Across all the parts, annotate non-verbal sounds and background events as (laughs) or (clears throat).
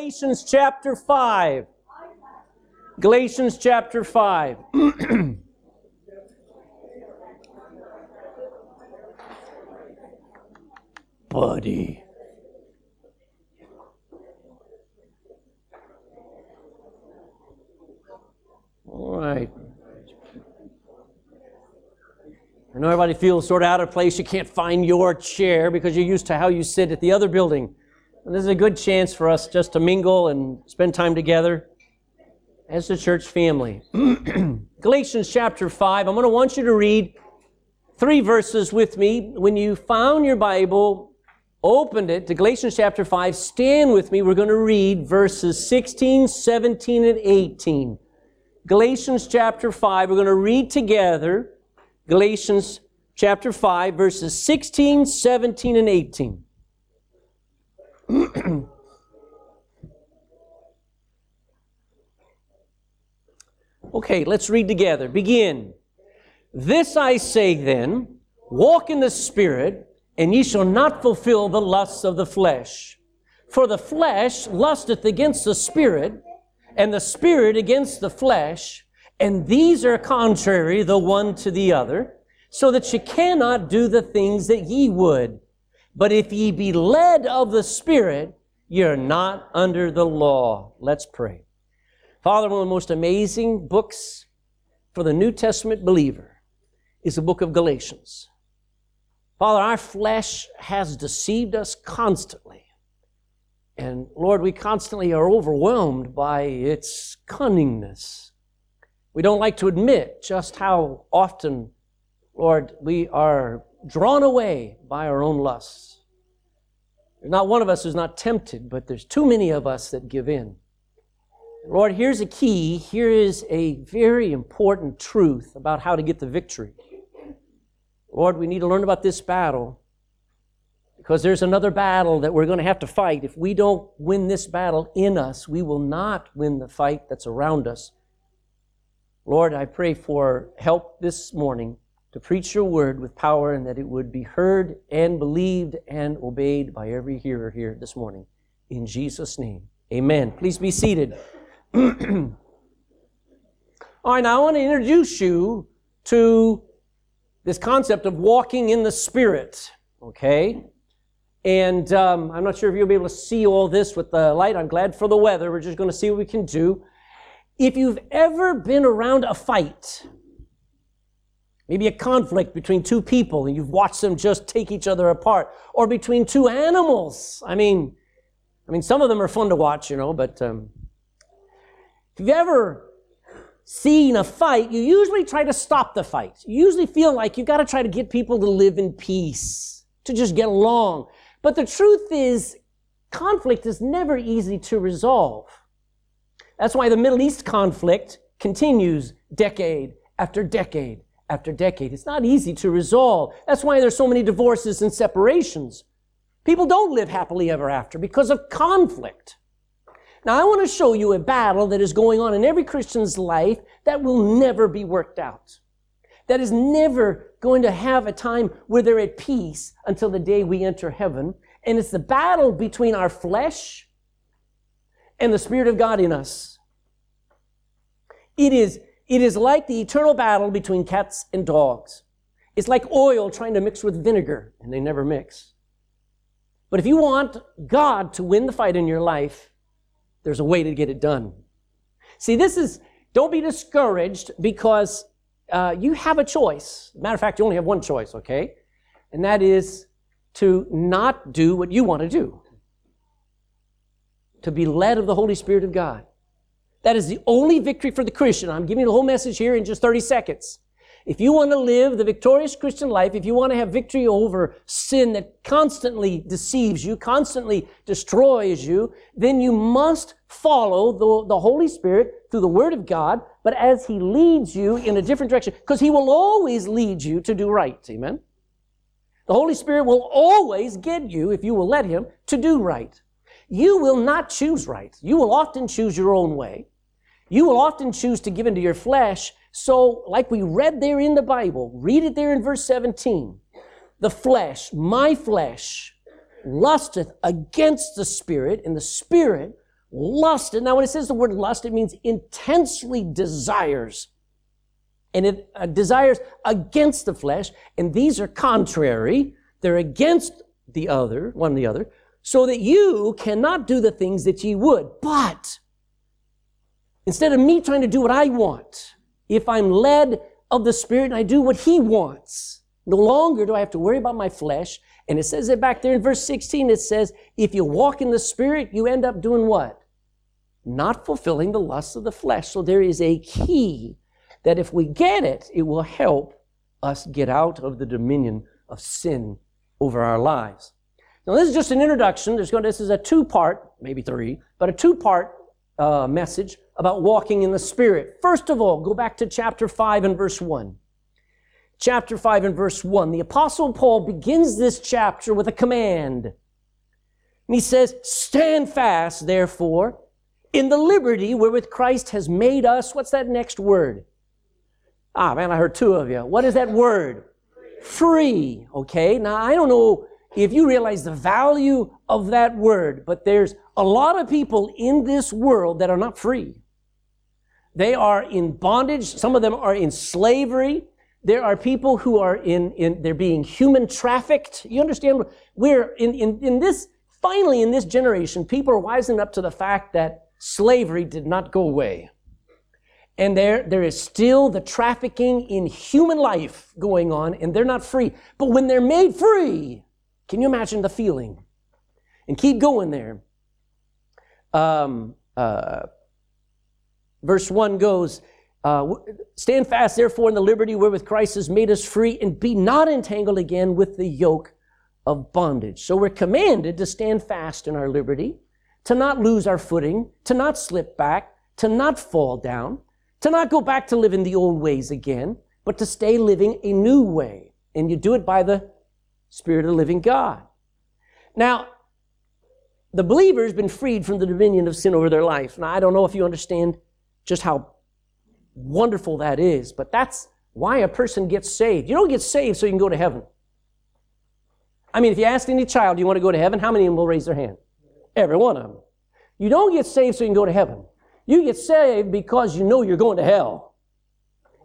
Galatians chapter 5. Galatians chapter 5. (clears throat) Buddy. All right. I know everybody feels sort of out of place. You can't find your chair because you're used to how you sit at the other building. And this is a good chance for us just to mingle and spend time together as a church family. (clears throat) Galatians chapter 5, I'm going to want you to read three verses with me. When you found your Bible, opened it to Galatians chapter 5, stand with me. We're going to read verses 16, 17, and 18. Galatians chapter 5, we're going to read together Galatians chapter 5, verses 16, 17, and 18. (clears throat) okay, let's read together. Begin. This I say then walk in the Spirit, and ye shall not fulfill the lusts of the flesh. For the flesh lusteth against the Spirit, and the Spirit against the flesh and these are contrary the one to the other, so that ye cannot do the things that ye would. But if ye be led of the Spirit, ye are not under the law. Let's pray. Father, one of the most amazing books for the New Testament believer is the book of Galatians. Father, our flesh has deceived us constantly. And Lord, we constantly are overwhelmed by its cunningness. We don't like to admit just how often, Lord, we are drawn away by our own lusts. There's not one of us who's not tempted, but there's too many of us that give in. Lord, here's a key. Here is a very important truth about how to get the victory. Lord, we need to learn about this battle because there's another battle that we're going to have to fight. If we don't win this battle in us, we will not win the fight that's around us. Lord, I pray for help this morning to preach your word with power and that it would be heard and believed and obeyed by every hearer here this morning. In Jesus' name, amen. Please be seated. (clears throat) All right, now I want to introduce you to this concept of walking in the Spirit, okay? And um, I'm not sure if you'll be able to see all this with the light. I'm glad for the weather. We're just going to see what we can do. If you've ever been around a fight, maybe a conflict between two people and you've watched them just take each other apart, or between two animals, I mean, I mean, some of them are fun to watch, you know, but um, if you've ever seen a fight, you usually try to stop the fight. You usually feel like you've got to try to get people to live in peace, to just get along. But the truth is, conflict is never easy to resolve. That's why the Middle East conflict continues decade after decade after decade. It's not easy to resolve. That's why there's so many divorces and separations. People don't live happily ever after because of conflict. Now, I want to show you a battle that is going on in every Christian's life that will never be worked out. That is never going to have a time where they're at peace until the day we enter heaven. And it's the battle between our flesh and the Spirit of God in us. It is, it is like the eternal battle between cats and dogs. It's like oil trying to mix with vinegar, and they never mix. But if you want God to win the fight in your life, there's a way to get it done. See, this is, don't be discouraged because uh, you have a choice. Matter of fact, you only have one choice, okay? And that is to not do what you want to do to be led of the Holy Spirit of God. That is the only victory for the Christian. I'm giving you the whole message here in just 30 seconds. If you want to live the victorious Christian life, if you want to have victory over sin that constantly deceives you, constantly destroys you, then you must follow the, the Holy Spirit through the Word of God, but as He leads you in a different direction, because He will always lead you to do right. Amen? The Holy Spirit will always get you, if you will let Him, to do right. You will not choose right. You will often choose your own way. You will often choose to give into your flesh. So, like we read there in the Bible, read it there in verse 17. The flesh, my flesh, lusteth against the spirit, and the spirit lusted. Now, when it says the word lust, it means intensely desires. And it uh, desires against the flesh, and these are contrary. They're against the other, one the other, so that you cannot do the things that ye would. But instead of me trying to do what I want, if I'm led of the Spirit and I do what He wants, no longer do I have to worry about my flesh. And it says it back there in verse 16, it says, if you walk in the Spirit, you end up doing what? Not fulfilling the lusts of the flesh. So there is a key that if we get it, it will help us get out of the dominion of sin over our lives. Now, this is just an introduction. There's going this is a two part, maybe three, but a two part uh, message about walking in the Spirit. First of all, go back to chapter 5 and verse 1. Chapter 5 and verse 1. The Apostle Paul begins this chapter with a command. And he says, Stand fast, therefore, in the liberty wherewith Christ has made us. What's that next word? Ah, man, I heard two of you. What is that word? Free. Okay. Now, I don't know if you realize the value of that word, but there's a lot of people in this world that are not free. They are in bondage. Some of them are in slavery. There are people who are in, in they're being human trafficked. You understand? We're in, in, in this, finally in this generation, people are wising up to the fact that slavery did not go away. And there, there is still the trafficking in human life going on, and they're not free. But when they're made free, can you imagine the feeling? And keep going there. Um, uh, verse 1 goes, uh, Stand fast, therefore, in the liberty wherewith Christ has made us free, and be not entangled again with the yoke of bondage. So we're commanded to stand fast in our liberty, to not lose our footing, to not slip back, to not fall down, to not go back to living the old ways again, but to stay living a new way. And you do it by the Spirit of the living God. Now, the believer has been freed from the dominion of sin over their life. Now, I don't know if you understand just how wonderful that is, but that's why a person gets saved. You don't get saved so you can go to heaven. I mean, if you ask any child, do you want to go to heaven? How many of them will raise their hand? Every one of them. You don't get saved so you can go to heaven. You get saved because you know you're going to hell.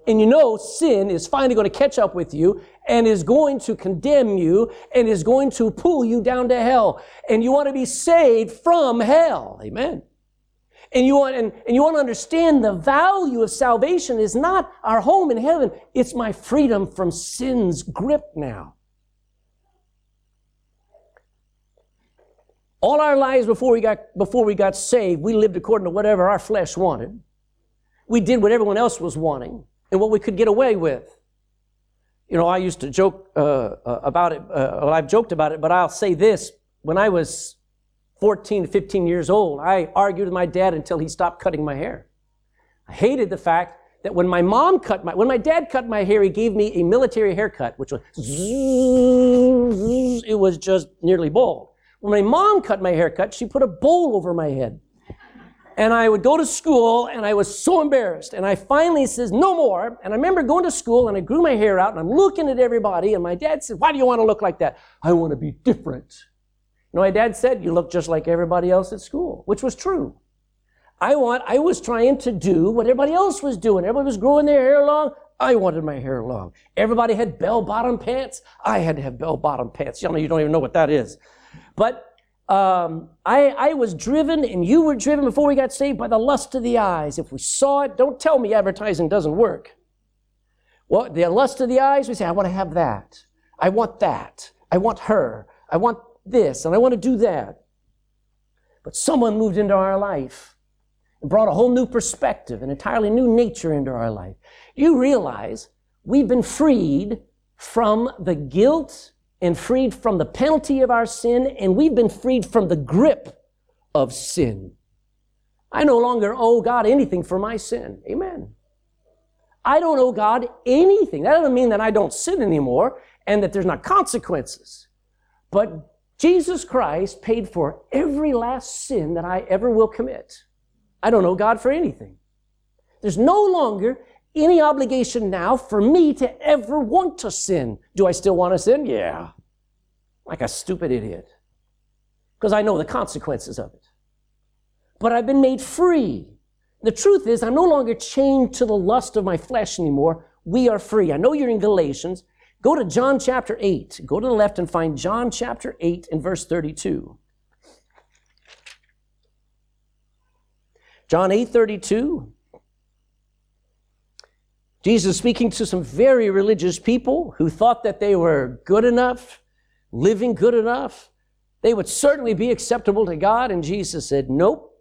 And you know sin is finally going to catch up with you and is going to condemn you and is going to pull you down to hell. And you want to be saved from hell. Amen. And you want, and, and you want to understand the value of salvation is not our home in heaven. It's my freedom from sin's grip now. All our lives before we got, before we got saved, we lived according to whatever our flesh wanted. We did what everyone else was wanting and what we could get away with. You know, I used to joke uh, uh, about it. Uh, well, I've joked about it, but I'll say this. When I was 14 to 15 years old, I argued with my dad until he stopped cutting my hair. I hated the fact that when my mom cut my, when my dad cut my hair, he gave me a military haircut, which was, (laughs) it was just nearly bald. When my mom cut my haircut, she put a bowl over my head. And I would go to school and I was so embarrassed. And I finally says, no more. And I remember going to school and I grew my hair out and I'm looking at everybody. And my dad said, why do you want to look like that? I want to be different. You know, my dad said, you look just like everybody else at school, which was true. I want, I was trying to do what everybody else was doing. Everybody was growing their hair long. I wanted my hair long. Everybody had bell bottom pants. I had to have bell bottom pants. Y'all know, you don't even know what that is. But um, I, I was driven and you were driven before we got saved by the lust of the eyes. If we saw it, don't tell me advertising doesn't work. Well, the lust of the eyes, we say, I want to have that. I want that. I want her. I want this and I want to do that. But someone moved into our life and brought a whole new perspective, an entirely new nature into our life. You realize we've been freed from the guilt and freed from the penalty of our sin, and we've been freed from the grip of sin. I no longer owe God anything for my sin. Amen. I don't owe God anything. That doesn't mean that I don't sin anymore and that there's not consequences. But Jesus Christ paid for every last sin that I ever will commit. I don't owe God for anything. There's no longer any obligation now for me to ever want to sin. Do I still want to sin? Yeah. Like a stupid idiot. Because I know the consequences of it. but I've been made free. The truth is, I'm no longer chained to the lust of my flesh anymore. We are free. I know you're in Galatians. Go to John chapter 8. Go to the left and find John chapter 8 and verse 32. John 8 32. Jesus speaking to some very religious people who thought that they were good enough, living good enough. They would certainly be acceptable to God. And Jesus said, Nope,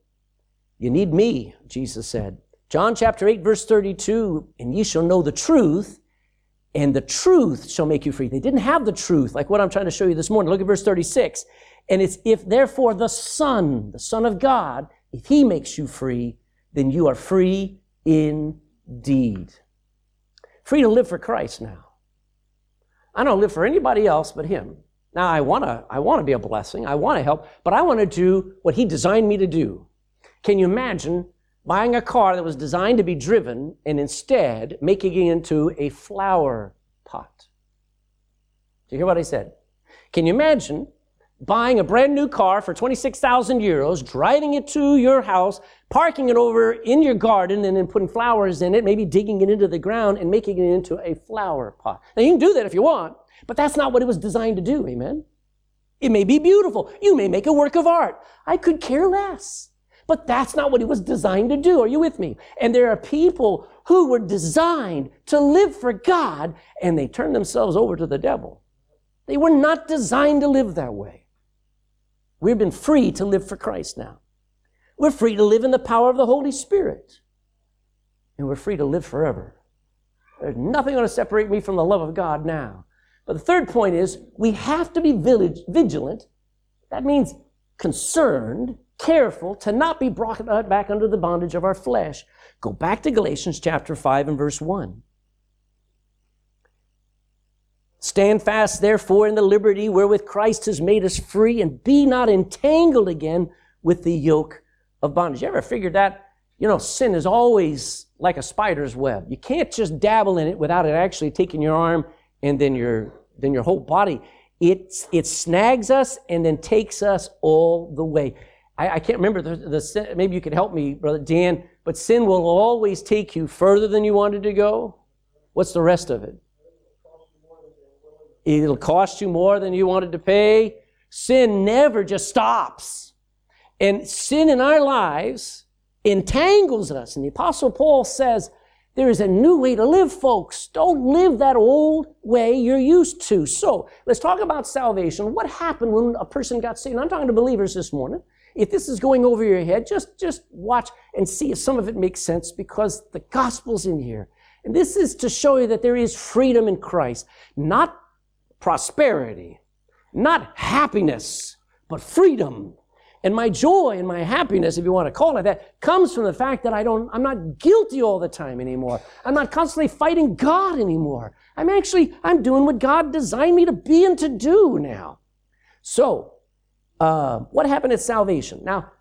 you need me, Jesus said. John chapter 8, verse 32, and ye shall know the truth, and the truth shall make you free. They didn't have the truth, like what I'm trying to show you this morning. Look at verse 36. And it's if therefore the Son, the Son of God, if he makes you free, then you are free indeed. Free to live for Christ now. I don't live for anybody else but him. Now I want to I want to be a blessing. I want to help, but I want to do what he designed me to do. Can you imagine buying a car that was designed to be driven and instead making it into a flower pot? Do you hear what I said? Can you imagine buying a brand new car for 26,000 euros, driving it to your house, parking it over in your garden, and then putting flowers in it, maybe digging it into the ground and making it into a flower pot? Now, you can do that if you want, but that's not what it was designed to do, amen? It may be beautiful. You may make a work of art. I could care less. But that's not what it was designed to do. Are you with me? And there are people who were designed to live for God and they turn themselves over to the devil. They were not designed to live that way. We've been free to live for Christ now. We're free to live in the power of the Holy Spirit. And we're free to live forever. There's nothing going to separate me from the love of God now. But the third point is we have to be vigilant. That means concerned careful to not be brought back under the bondage of our flesh. Go back to Galatians chapter 5 and verse 1. Stand fast, therefore, in the liberty wherewith Christ has made us free, and be not entangled again with the yoke of bondage. You ever figured that? You know, sin is always like a spider's web. You can't just dabble in it without it actually taking your arm and then your, then your whole body. It, it snags us and then takes us all the way. I, I can't remember the, the, maybe you could help me, Brother Dan, but sin will always take you further than you wanted to go. What's the rest of it? It'll cost you more than you wanted to pay. Sin never just stops. And sin in our lives entangles us. And the Apostle Paul says, there is a new way to live, folks. Don't live that old way you're used to. So let's talk about salvation. What happened when a person got saved? I'm talking to believers this morning. If this is going over your head, just, just watch and see if some of it makes sense because the gospel's in here. And this is to show you that there is freedom in Christ, not prosperity, not happiness, but freedom. And my joy and my happiness, if you want to call it that, comes from the fact that I don't, I'm not guilty all the time anymore. I'm not constantly fighting God anymore. I'm actually, I'm doing what God designed me to be and to do now. So, uh, what happened at salvation? Now,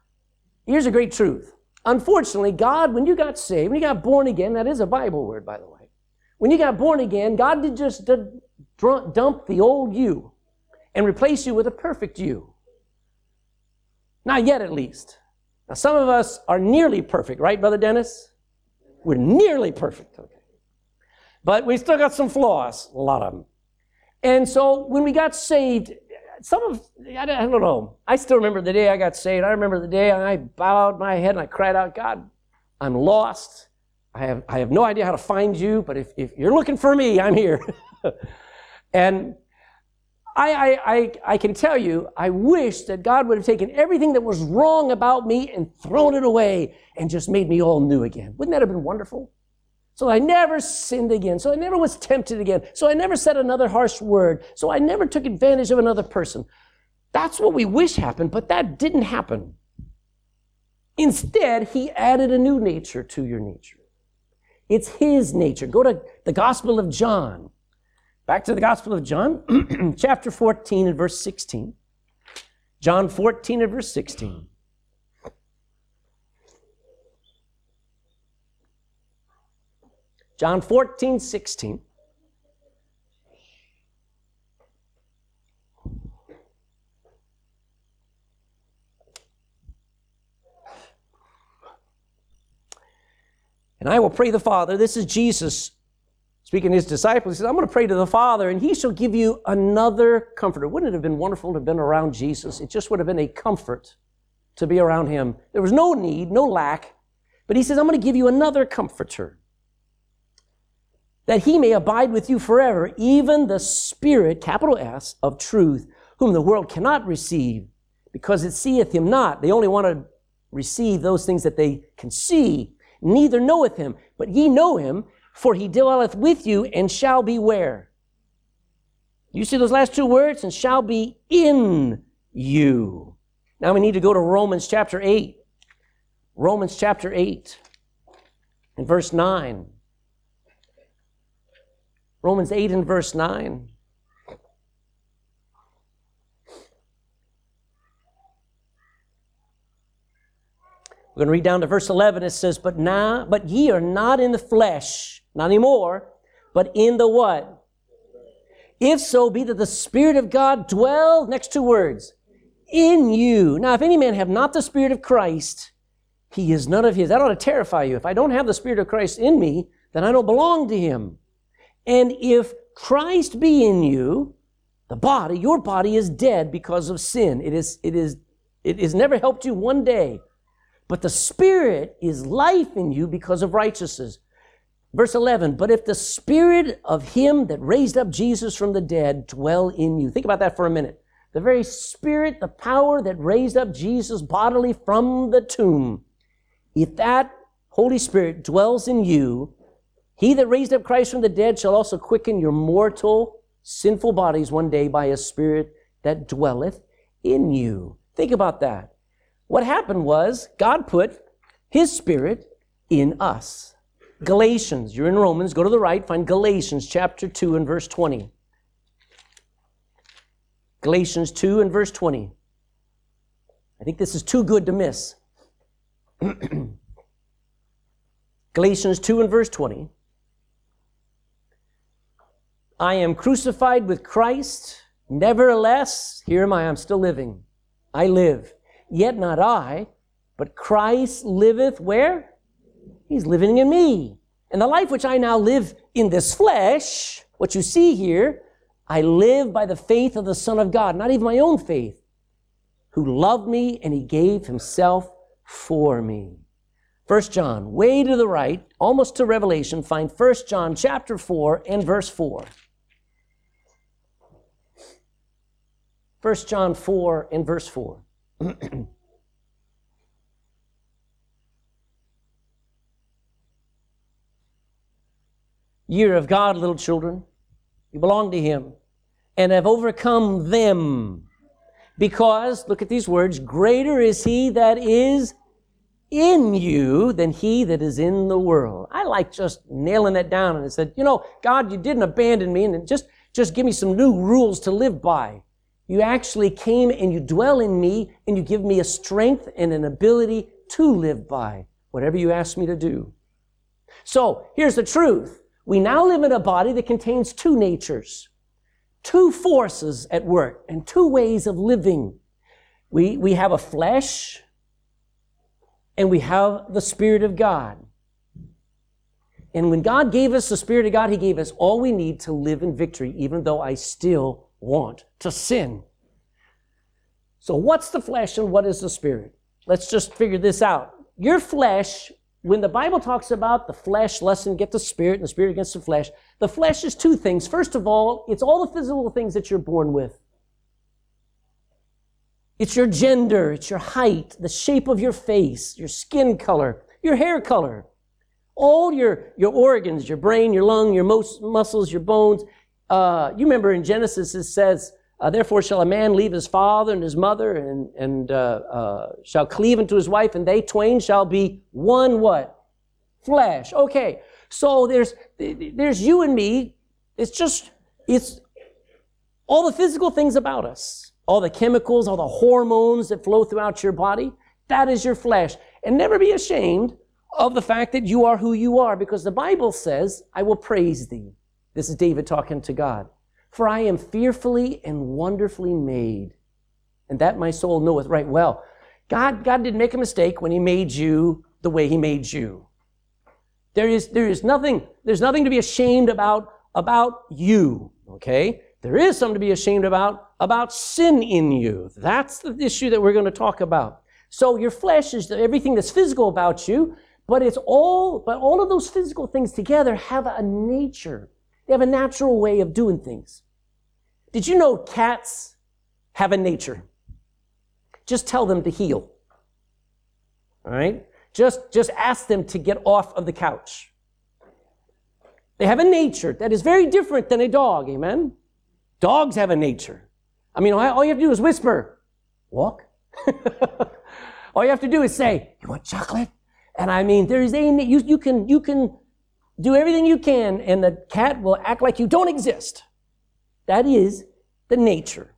here's a great truth. Unfortunately, God, when you got saved, when you got born again, that is a Bible word, by the way. When you got born again, God did just dump the old you and replace you with a perfect you. Not yet, at least. Now, some of us are nearly perfect, right, Brother Dennis? We're nearly perfect, okay. But we still got some flaws, a lot of them. And so when we got saved, some of, I don't know. I still remember the day I got saved. I remember the day I bowed my head and I cried out, God, I'm lost. I have, I have no idea how to find you, but if, if you're looking for me, I'm here. (laughs) and I, I, I, can tell you, I wish that God would have taken everything that was wrong about me and thrown it away and just made me all new again. Wouldn't that have been wonderful? So I never sinned again. So I never was tempted again. So I never said another harsh word. So I never took advantage of another person. That's what we wish happened, but that didn't happen. Instead, he added a new nature to your nature. It's his nature. Go to the Gospel of John. Back to the Gospel of John, (clears throat) chapter 14 and verse 16. John 14 and verse 16. John 14, 16. And I will pray the Father. This is Jesus speaking to his disciples. He says, I'm going to pray to the Father, and he shall give you another comforter. Wouldn't it have been wonderful to have been around Jesus? It just would have been a comfort to be around him. There was no need, no lack. But he says, I'm going to give you another comforter that he may abide with you forever, even the Spirit, capital S, of truth, whom the world cannot receive because it seeth him not. They only want to receive those things that they can see. Neither knoweth him, but ye know him, for he dwelleth with you and shall be where? You see those last two words? And shall be in you. Now we need to go to Romans chapter 8. Romans chapter 8 and verse 9. Romans 8 and verse 9. We're going to read down to verse 11. It says, But now, but ye are not in the flesh, not anymore, but in the what? If so be that the Spirit of God dwell, next two words, in you. Now, if any man have not the Spirit of Christ, he is none of his. That ought to terrify you. If I don't have the Spirit of Christ in me, then I don't belong to him. And if Christ be in you, the body, your body is dead because of sin. It is, it is, it has never helped you one day. But the Spirit is life in you because of righteousness. Verse 11, but if the Spirit of Him that raised up Jesus from the dead dwell in you. Think about that for a minute. The very Spirit, the power that raised up Jesus bodily from the tomb, if that Holy Spirit dwells in you, He that raised up Christ from the dead shall also quicken your mortal, sinful bodies one day by a Spirit that dwelleth in you. Think about that. What happened was God put His Spirit in us. Galatians, you're in Romans, go to the right, find Galatians chapter 2 and verse 20. Galatians 2 and verse 20. I think this is too good to miss. (clears throat) Galatians 2 and verse 20. I am crucified with Christ. Nevertheless, here am I, I'm still living. I live. Yet not I, but Christ liveth where? He's living in me. And the life which I now live in this flesh, what you see here, I live by the faith of the Son of God, not even my own faith, who loved me and he gave himself for me. First John, way to the right, almost to Revelation, find First John chapter 4 and verse 4. First John 4 and verse 4. (clears throat) Year of God, little children. You belong to Him and have overcome them. Because, look at these words, greater is He that is in you than He that is in the world. I like just nailing that down and I said, you know, God, you didn't abandon me and just, just give me some new rules to live by. You actually came and you dwell in me and you give me a strength and an ability to live by whatever you ask me to do. So here's the truth. We now live in a body that contains two natures, two forces at work, and two ways of living. We, we have a flesh and we have the Spirit of God. And when God gave us the Spirit of God, He gave us all we need to live in victory, even though I still want to sin. So, what's the flesh and what is the spirit? Let's just figure this out. Your flesh, when the Bible talks about the flesh, lesson get the spirit, and the spirit against the flesh, the flesh is two things. First of all, it's all the physical things that you're born with. It's your gender, it's your height, the shape of your face, your skin color, your hair color, all your, your organs, your brain, your lung, your most muscles, your bones, uh, you remember in Genesis it says, uh, Therefore shall a man leave his father and his mother and, and uh, uh, shall cleave unto his wife, and they twain shall be one what? Flesh. Okay, so there's, there's you and me. It's just, it's all the physical things about us, all the chemicals, all the hormones that flow throughout your body. That is your flesh. And never be ashamed of the fact that you are who you are, because the Bible says, I will praise thee. This is David talking to God. For I am fearfully and wonderfully made, and that my soul knoweth right well. God, God didn't make a mistake when He made you the way He made you. There is, there is nothing, there's nothing to be ashamed about, about you, okay? There is something to be ashamed about, about sin in you. That's the issue that we're going to talk about. So your flesh is everything that's physical about you, but it's all, but all of those physical things together have a nature. They have a natural way of doing things. Did you know cats have a nature? Just tell them to heel. All right? Just, just ask them to get off of the couch. They have a nature that is very different than a dog, amen? Dogs have a nature. I mean, all you have to do is whisper, walk. (laughs) all you have to do is say, you want chocolate? And I mean, there is a, you, you can, you can do everything you can and the cat will act like you don't exist. That is the nature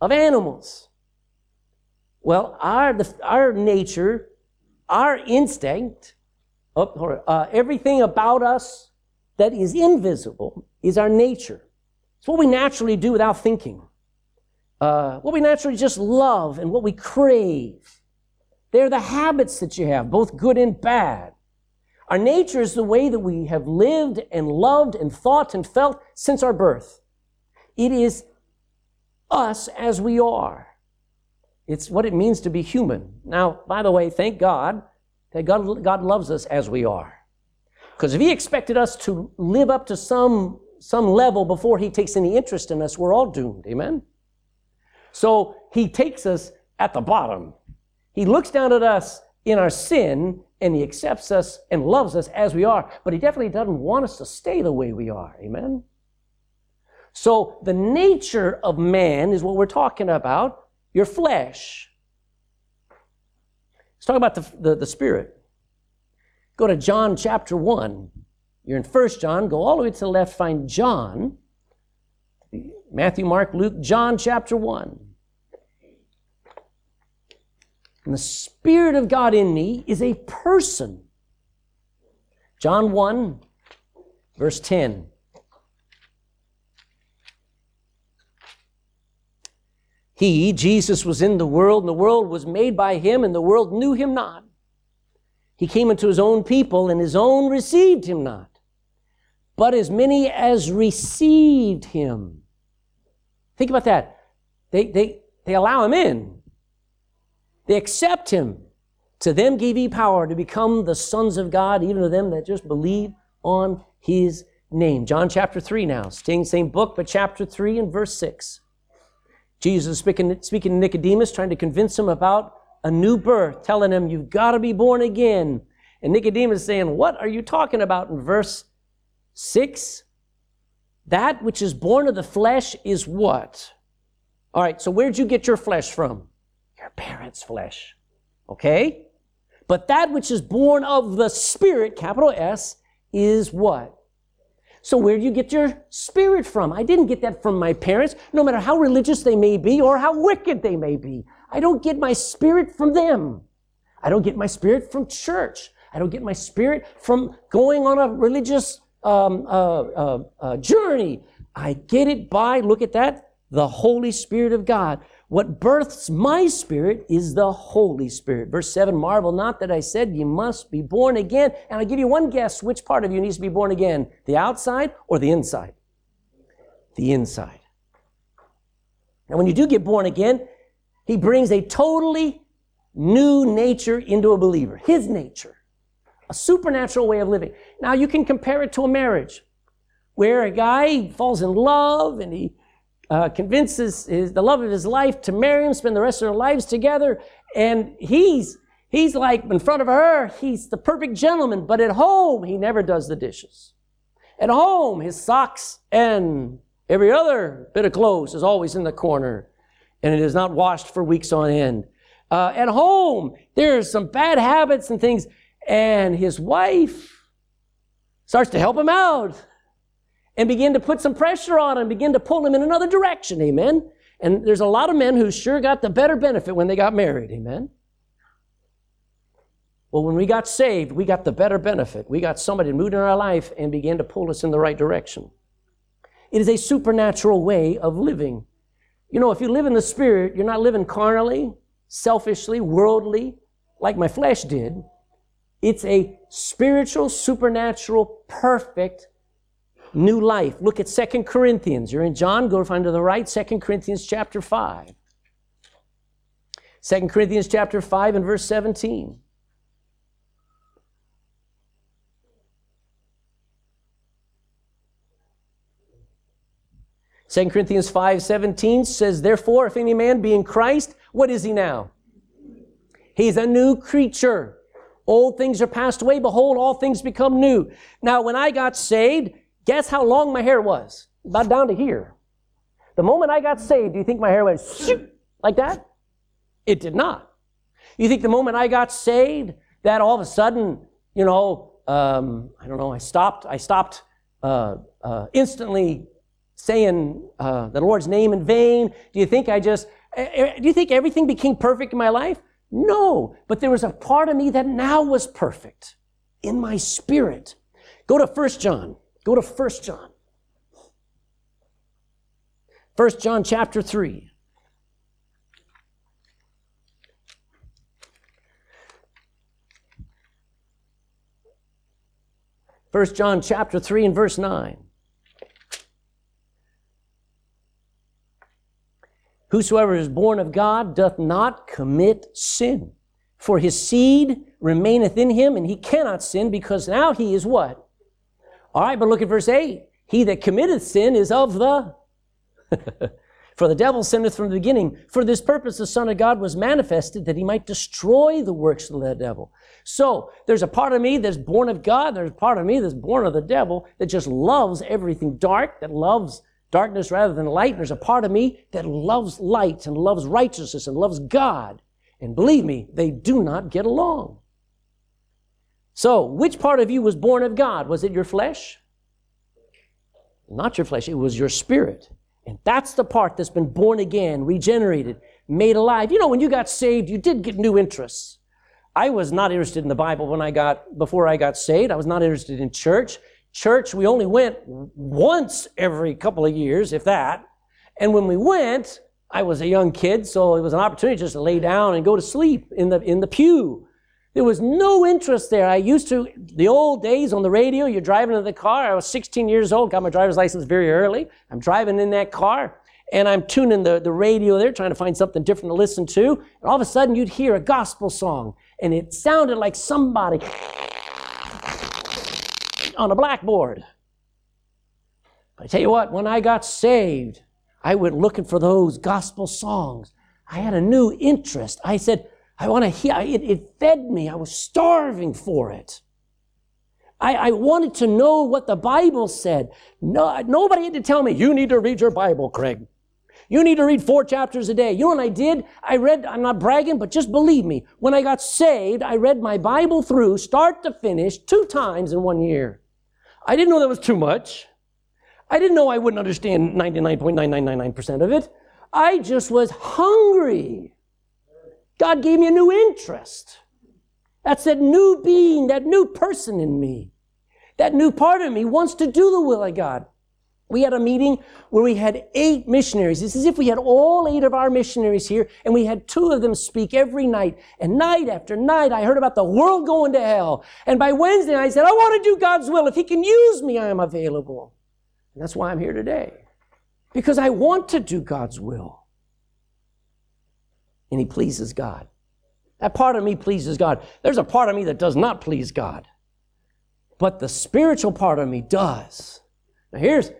of animals. Well, our, the, our nature our instinct, oh, uh, everything about us that is invisible is our nature. It's what we naturally do without thinking. Uh, what we naturally just love and what we crave. They're the habits that you have, both good and bad. Our nature is the way that we have lived and loved and thought and felt since our birth. It is us as we are. It's what it means to be human. Now, by the way, thank God that God, God loves us as we are. Because if He expected us to live up to some, some level before He takes any interest in us, we're all doomed. Amen? So He takes us at the bottom. He looks down at us in our sin and He accepts us and loves us as we are, but He definitely doesn't want us to stay the way we are. Amen? So the nature of man is what we're talking about your flesh. Let's talk about the, the, the Spirit. Go to John chapter 1. You're in First John, go all the way to the left, find John. Matthew, Mark, Luke, John chapter 1. And the Spirit of God in me is a person. John 1, verse 10. He, Jesus, was in the world, and the world was made by him, and the world knew him not. He came into his own people, and his own received him not. But as many as received him. Think about that. They, they, they allow him in. They accept him. To them gave he power to become the sons of God, even to them that just believe on his name. John chapter 3 now, same, same book, but chapter 3 and verse 6. Jesus speaking, speaking to Nicodemus, trying to convince him about a new birth, telling him, You've got to be born again. And Nicodemus saying, What are you talking about in verse 6? That which is born of the flesh is what? All right, so where'd you get your flesh from? Your parents' flesh. Okay? But that which is born of the Spirit, capital S, is what? So where do you get your spirit from? I didn't get that from my parents, no matter how religious they may be or how wicked they may be. I don't get my spirit from them. I don't get my spirit from church. I don't get my spirit from going on a religious um, uh, uh, uh, journey. I get it by, look at that, the Holy Spirit of God. What births my spirit is the Holy Spirit. Verse 7 Marvel not that I said you must be born again. And I give you one guess which part of you needs to be born again the outside or the inside? The inside. Now, when you do get born again, he brings a totally new nature into a believer, his nature, a supernatural way of living. Now, you can compare it to a marriage where a guy falls in love and he uh, convinces his, the love of his life to marry him, spend the rest of their lives together, and he's he's like in front of her, he's the perfect gentleman, but at home he never does the dishes. At home, his socks and every other bit of clothes is always in the corner, and it is not washed for weeks on end. Uh, at home, there's some bad habits and things, and his wife starts to help him out and begin to put some pressure on him, begin to pull him in another direction. Amen. And there's a lot of men who sure got the better benefit when they got married. Amen. Well, when we got saved, we got the better benefit. We got somebody who moved in our life and began to pull us in the right direction. It is a supernatural way of living. You know, if you live in the Spirit, you're not living carnally, selfishly, worldly, like my flesh did. It's a spiritual, supernatural, perfect new life. Look at Second Corinthians. You're in John, go find to the right, Second Corinthians chapter 5. 2 Corinthians chapter 5 and verse 17. Second Corinthians 5 17 says, Therefore, if any man be in Christ, what is he now? He's a new creature. Old things are passed away. Behold, all things become new. Now, when I got saved, guess how long my hair was? About down to here. The moment I got saved, do you think my hair went shoot like that? It did not. You think the moment I got saved, that all of a sudden, you know, um, I don't know, I stopped, I stopped uh, uh, instantly saying uh, the Lord's name in vain? Do you think I just, do you think everything became perfect in my life? No, but there was a part of me that now was perfect in my spirit. Go to First John. Go to First John. First John chapter 3. First John chapter 3 and verse 9. Whosoever is born of God doth not commit sin. For his seed remaineth in him, and he cannot sin because now he is what? All right, but look at verse 8. He that committeth sin is of the. (laughs) For the devil sinneth from the beginning. For this purpose the Son of God was manifested that he might destroy the works of the devil. So there's a part of me that's born of God. There's a part of me that's born of the devil that just loves everything dark, that loves darkness rather than light. And there's a part of me that loves light and loves righteousness and loves God. And believe me, they do not get along. So, which part of you was born of God? Was it your flesh? Not your flesh, it was your spirit. And that's the part that's been born again, regenerated, made alive. You know, when you got saved, you did get new interests. I was not interested in the Bible when I got, before I got saved. I was not interested in church. Church, we only went once every couple of years, if that. And when we went, I was a young kid, so it was an opportunity just to lay down and go to sleep in the, in the pew. There was no interest there. I used to, the old days on the radio, you're driving in the car. I was 16 years old, got my driver's license very early. I'm driving in that car and I'm tuning the, the radio there, trying to find something different to listen to. And all of a sudden you'd hear a gospel song and it sounded like somebody on a blackboard. But I tell you what, when I got saved, I went looking for those gospel songs. I had a new interest. I said, I want to hear, it, it fed me. I was starving for it. I, I, wanted to know what the Bible said. No, nobody had to tell me, you need to read your Bible, Craig. You need to read four chapters a day. You know what I did? I read, I'm not bragging, but just believe me. When I got saved, I read my Bible through, start to finish, two times in one year. I didn't know that was too much. I didn't know I wouldn't understand 99.9999% of it. I just was hungry. God gave me a new interest. That's that new being, that new person in me. That new part of me wants to do the will of God. We had a meeting where we had eight missionaries. It's as if we had all eight of our missionaries here, and we had two of them speak every night. And night after night, I heard about the world going to hell. And by Wednesday, I said, I want to do God's will. If He can use me, I am available. And that's why I'm here today. Because I want to do God's will. And He pleases God. That part of me pleases God. There's a part of me that does not please God. But the spiritual part of me does. Now here's,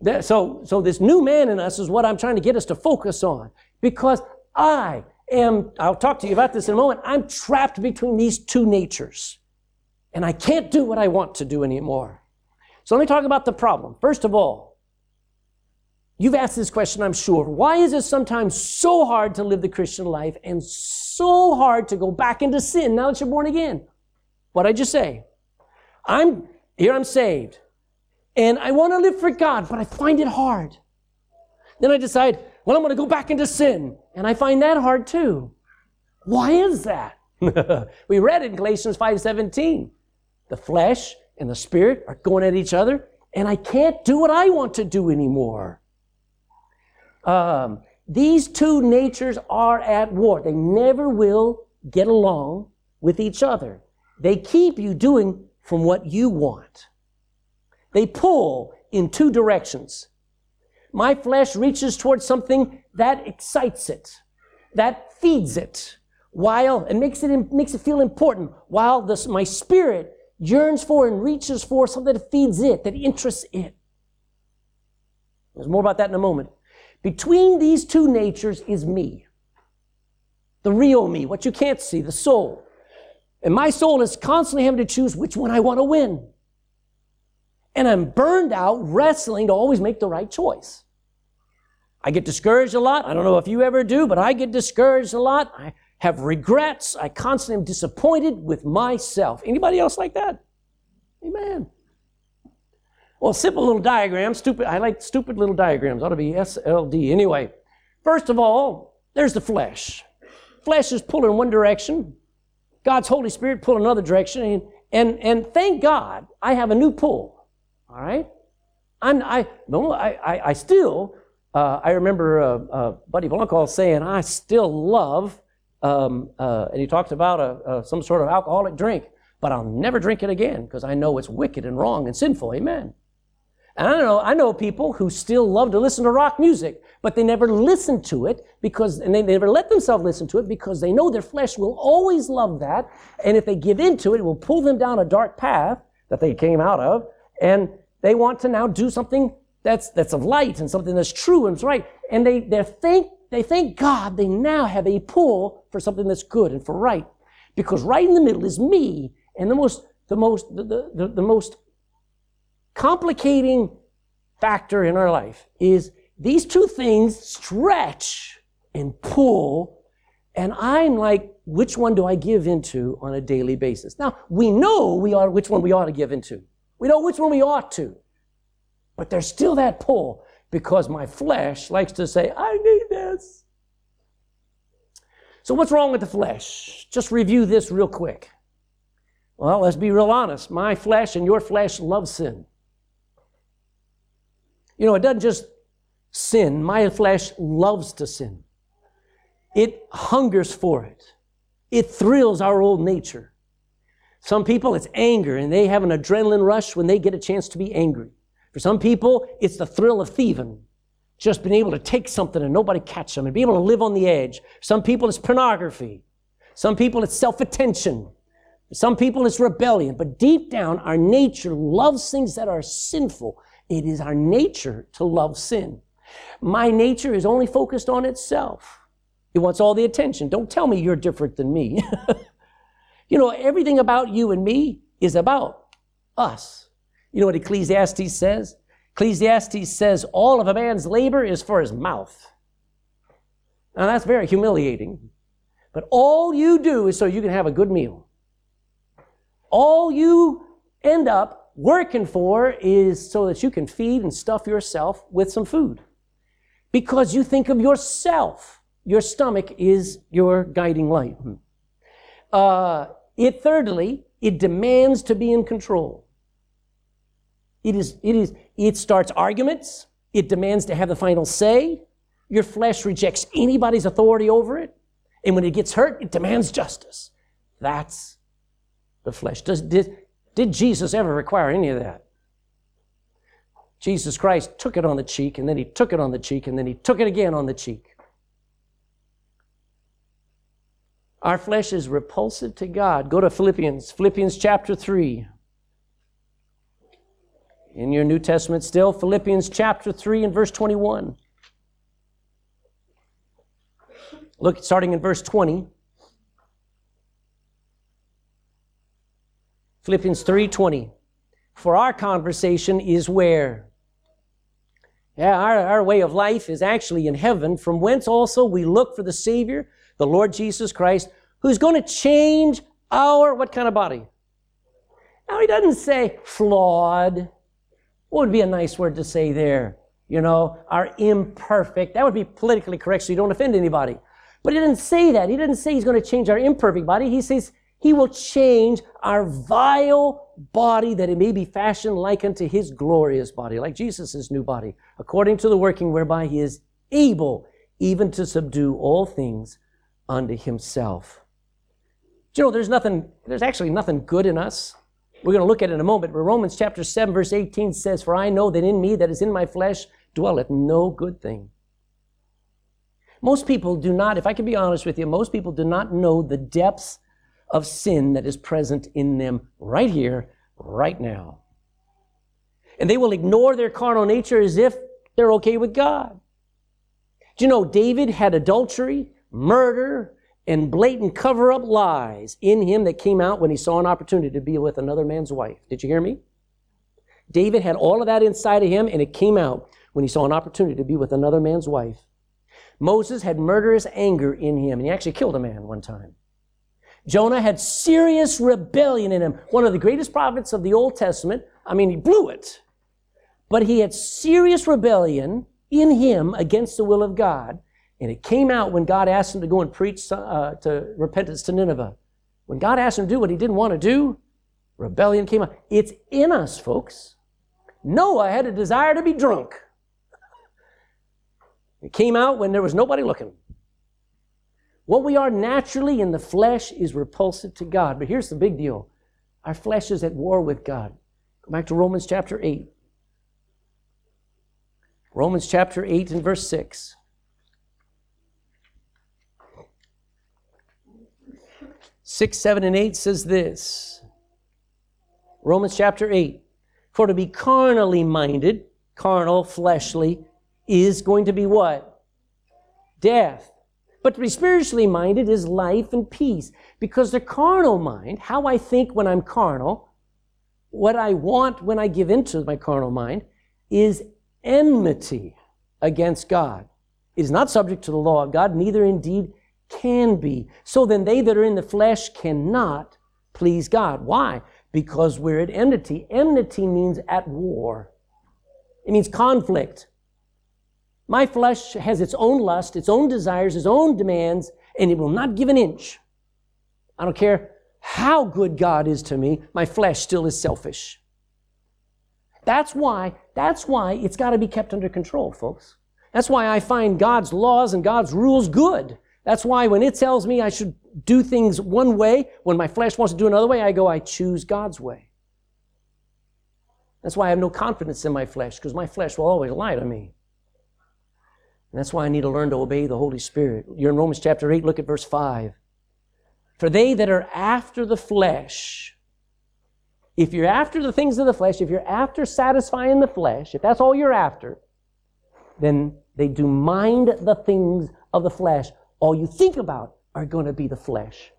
that, so, so this new man in us is what I'm trying to get us to focus on. Because I am, I'll talk to you about this in a moment, I'm trapped between these two natures. And I can't do what I want to do anymore. So let me talk about the problem. First of all, you've asked this question, I'm sure. Why is it sometimes so hard to live the Christian life and so hard to go back into sin now that you're born again? What I just say? I'm here, I'm saved. And I want to live for God, but I find it hard. Then I decide, well, I'm going to go back into sin. And I find that hard too. Why is that? (laughs) we read in Galatians 5:17. The flesh and the spirit are going at each other, and I can't do what I want to do anymore. Um, these two natures are at war. They never will get along with each other. they keep you doing from what you want. They pull in two directions. My flesh reaches towards something that excites it, that feeds it, while and makes it makes it feel important. While this, my spirit yearns for and reaches for something that feeds it, that interests it. There's more about that in a moment. Between these two natures is me. The real me, what you can't see, the soul. And my soul is constantly having to choose which one I want to win. And I'm burned out wrestling to always make the right choice. I get discouraged a lot. I don't know if you ever do, but I get discouraged a lot. I have regrets. I constantly am disappointed with myself. Anybody else like that? Amen. Well, simple little diagram. Stupid. I like stupid little diagrams. Ought to be SLD. Anyway, first of all, there's the flesh. Flesh is pulling one direction. God's Holy Spirit pull another direction. And, and, and thank God I have a new pull. All right? I'm, I, no, I, I, I still, uh, I remember uh, uh, Buddy Blanco saying, I still love, um, uh, and he talks about a, a, some sort of alcoholic drink, but I'll never drink it again because I know it's wicked and wrong and sinful. Amen. And I know, I know people who still love to listen to rock music, but they never listen to it because, and they never let themselves listen to it because they know their flesh will always love that. And if they give into it, it will pull them down a dark path that they came out of. And they want to now do something that's, that's of light and something that's true and right. And they, they thank, they thank God they now have a pull for something that's good and for right. Because right in the middle is me and the most, the most, the, the, the most complicating factor in our life is these two things stretch and pull, and I'm like, which one do I give into on a daily basis? Now, we know we are which one we ought to give into. We know which one we ought to. But there's still that pull because my flesh likes to say, I need this. So, what's wrong with the flesh? Just review this real quick. Well, let's be real honest. My flesh and your flesh love sin. You know, it doesn't just sin. My flesh loves to sin. It hungers for it. It thrills our old nature. Some people, it's anger, and they have an adrenaline rush when they get a chance to be angry. For some people, it's the thrill of thieving. Just being able to take something and nobody catch them and be able to live on the edge. Some people, it's pornography. Some people, it's self-attention. Some people, it's rebellion. But deep down, our nature loves things that are sinful it is our nature to love sin. My nature is only focused on itself. It wants all the attention. Don't tell me you're different than me. (laughs) you know, everything about you and me is about us. You know what Ecclesiastes says? Ecclesiastes says all of a man's labor is for his mouth. Now that's very humiliating. But all you do is so you can have a good meal. All you end up working for is so that you can feed and stuff yourself with some food. Because you think of yourself. Your stomach is your guiding light. Uh, it thirdly, it demands to be in control. It is, it is, it starts arguments. It demands to have the final say. Your flesh rejects anybody's authority over it. And when it gets hurt, it demands justice. That's the flesh. Does, did, did Jesus ever require any of that? Jesus Christ took it on the cheek, and then he took it on the cheek, and then he took it again on the cheek. Our flesh is repulsive to God. Go to Philippians, Philippians chapter 3. In your New Testament still, Philippians chapter 3 and verse 21. Look, starting in verse 20. Philippians 3:20. For our conversation is where? Yeah, our, our way of life is actually in heaven, from whence also we look for the Savior, the Lord Jesus Christ, who's going to change our what kind of body? Now he doesn't say flawed. What would be a nice word to say there? You know, our imperfect. That would be politically correct so you don't offend anybody. But he didn't say that. He didn't say he's going to change our imperfect body. He says he will change our vile body that it may be fashioned like unto his glorious body, like Jesus' new body, according to the working whereby he is able even to subdue all things unto himself. Do you know there's nothing, there's actually nothing good in us? We're going to look at it in a moment, but Romans chapter 7, verse 18 says, For I know that in me, that is in my flesh, dwelleth no good thing. Most people do not, if I can be honest with you, most people do not know the depths of sin that is present in them right here, right now. And they will ignore their carnal nature as if they're okay with God. Do you know David had adultery, murder, and blatant cover up lies in him that came out when he saw an opportunity to be with another man's wife. Did you hear me? David had all of that inside of him, and it came out when he saw an opportunity to be with another man's wife. Moses had murderous anger in him, and he actually killed a man one time. Jonah had serious rebellion in him. One of the greatest prophets of the Old Testament. I mean, he blew it. But he had serious rebellion in him against the will of God. And it came out when God asked him to go and preach uh, to repentance to Nineveh. When God asked him to do what he didn't want to do, rebellion came out. It's in us, folks. Noah had a desire to be drunk. It came out when there was nobody looking. What we are naturally in the flesh is repulsive to God. But here's the big deal our flesh is at war with God. Go back to Romans chapter 8. Romans chapter 8 and verse 6. 6, 7, and 8 says this Romans chapter 8 For to be carnally minded, carnal, fleshly, is going to be what? Death. But to be spiritually minded is life and peace. Because the carnal mind, how I think when I'm carnal, what I want when I give into my carnal mind, is enmity against God. It is not subject to the law of God, neither indeed can be. So then they that are in the flesh cannot please God. Why? Because we're at enmity. Enmity means at war. It means conflict. My flesh has its own lust, its own desires, its own demands, and it will not give an inch. I don't care how good God is to me, my flesh still is selfish. That's why, that's why it's got to be kept under control, folks. That's why I find God's laws and God's rules good. That's why when it tells me I should do things one way, when my flesh wants to do another way, I go, I choose God's way. That's why I have no confidence in my flesh, because my flesh will always lie to me. And that's why I need to learn to obey the Holy Spirit. You're in Romans chapter 8, look at verse 5. For they that are after the flesh, if you're after the things of the flesh, if you're after satisfying the flesh, if that's all you're after, then they do mind the things of the flesh all you think about are going to be the flesh.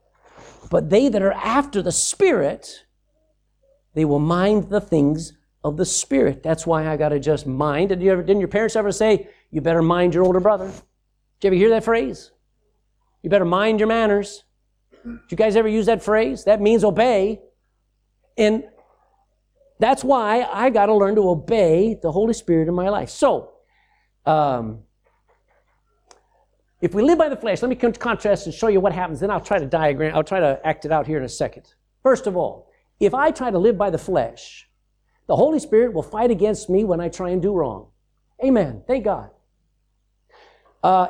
But they that are after the Spirit, they will mind the things of the Spirit. That's why I got to just mind. Did you ever, didn't your parents ever say, you better mind your older brother? Did you ever hear that phrase? You better mind your manners. Did you guys ever use that phrase? That means obey. And that's why I got to learn to obey the Holy Spirit in my life. So, um, if we live by the flesh, let me contrast and show you what happens. Then I'll try to diagram, I'll try to act it out here in a second. First of all, if I try to live by the flesh, the Holy Spirit will fight against me when I try and do wrong. Amen. Thank God. Uh,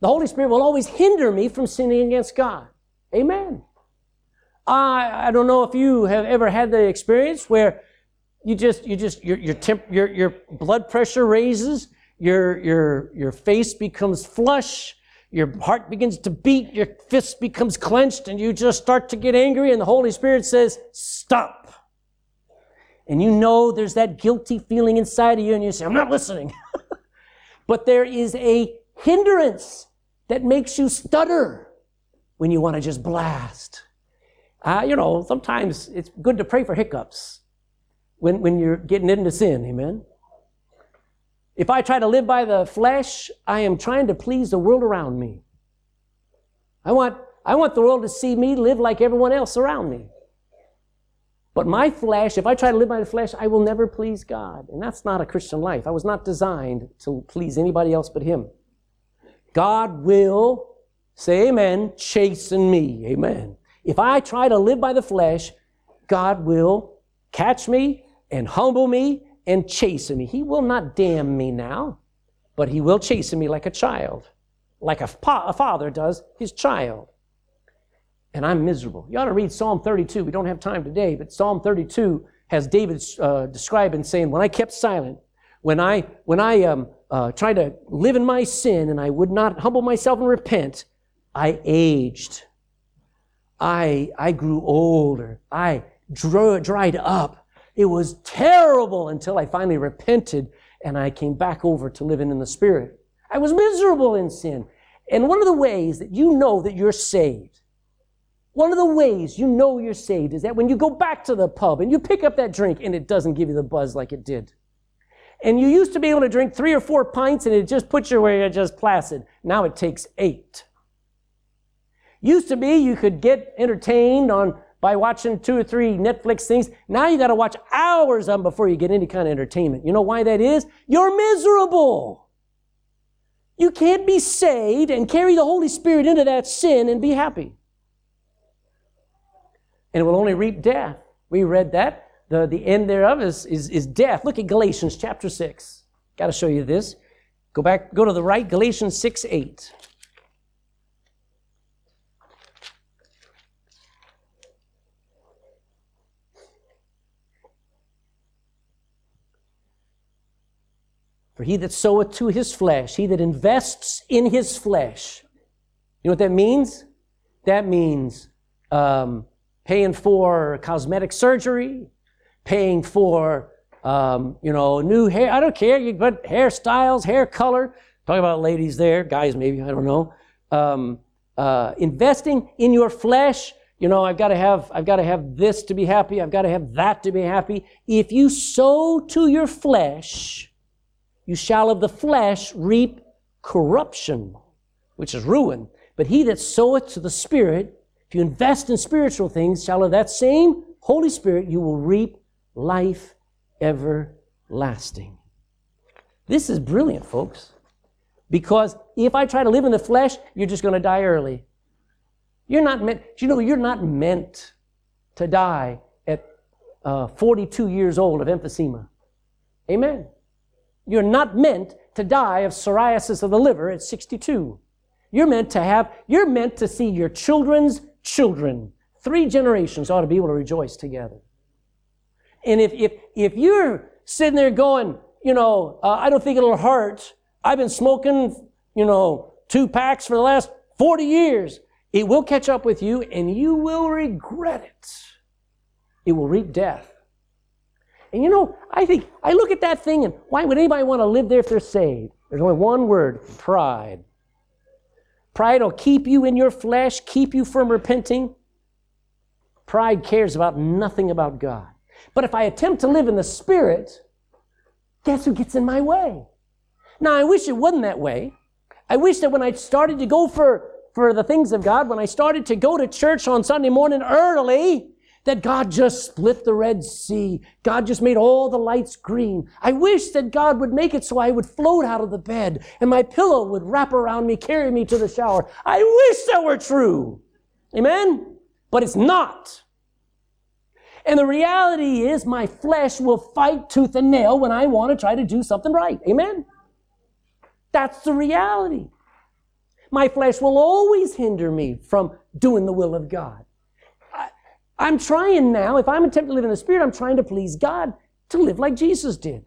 the Holy Spirit will always hinder me from sinning against God. Amen. I, I don't know if you have ever had the experience where you just, you just, your, your, temp, your, your blood pressure raises, your, your, your face becomes flush, your heart begins to beat, your fist becomes clenched, and you just start to get angry, and the Holy Spirit says, Stop. And you know there's that guilty feeling inside of you, and you say, I'm not listening. (laughs) but there is a hindrance that makes you stutter when you want to just blast. Uh, you know, sometimes it's good to pray for hiccups when, when you're getting into sin, amen? If I try to live by the flesh, I am trying to please the world around me. I want, I want the world to see me live like everyone else around me. But my flesh, if I try to live by the flesh, I will never please God. And that's not a Christian life. I was not designed to please anybody else but Him. God will, say amen, chasten me. Amen. If I try to live by the flesh, God will catch me and humble me and chasten me. He will not damn me now, but he will chasten me like a child, like a, pa- a father does his child. and I'm miserable. You ought to read Psalm 32. We don't have time today, but Psalm 32 has David uh, describing saying, When I kept silent, when I, when I um, uh, tried to live in my sin and I would not humble myself and repent, I aged. I, I grew older. I dro- dried up. It was terrible until I finally repented and I came back over to living in the Spirit. I was miserable in sin. And one of the ways that you know that you're saved, one of the ways you know you're saved is that when you go back to the pub and you pick up that drink and it doesn't give you the buzz like it did. And you used to be able to drink three or four pints and it just puts you where you're just placid. Now it takes eight. Used to be you could get entertained on by watching two or three Netflix things. Now you got to watch hours of them before you get any kind of entertainment. You know why that is? You're miserable. You can't be saved and carry the Holy Spirit into that sin and be happy. And it will only reap death. We read that. The, the end thereof is, is, is death. Look at Galatians chapter 6. Got to show you this. Go back, go to the right, Galatians 6 8. For he that soweth to his flesh, he that invests in his flesh. You know what that means? That means um, paying for cosmetic surgery, paying for um, you know new hair. I don't care, but hairstyles, hair color. Talking about ladies there, guys maybe I don't know. Um, uh, investing in your flesh. You know, I've got to have I've got to have this to be happy. I've got to have that to be happy. If you sow to your flesh you shall of the flesh reap corruption, which is ruin. But he that soweth to the Spirit, if you invest in spiritual things, shall of that same Holy Spirit you will reap life everlasting. This is brilliant, folks. Because if I try to live in the flesh, you're just going to die early. You're not meant, you know, you're not meant to die at uh, 42 years old of emphysema. Amen. You're not meant to die of psoriasis of the liver at 62. You're meant to have, you're meant to see your children's children. Three generations ought to be able to rejoice together. And if, if, if you're sitting there going, you know, uh, I don't think it'll hurt. I've been smoking, you know, two packs for the last 40 years. It will catch up with you and you will regret it. It will reap death. And you know, I think, I look at that thing and why would anybody want to live there if they're saved? There's only one word pride. Pride will keep you in your flesh, keep you from repenting. Pride cares about nothing about God. But if I attempt to live in the Spirit, guess who gets in my way? Now, I wish it wasn't that way. I wish that when I started to go for, for the things of God, when I started to go to church on Sunday morning early, that God just split the Red Sea. God just made all the lights green. I wish that God would make it so I would float out of the bed and my pillow would wrap around me, carry me to the shower. I wish that were true. Amen? But it's not. And the reality is my flesh will fight tooth and nail when I want to try to do something right. Amen? That's the reality. My flesh will always hinder me from doing the will of God. I'm trying now, if I'm attempting to live in the Spirit, I'm trying to please God to live like Jesus did.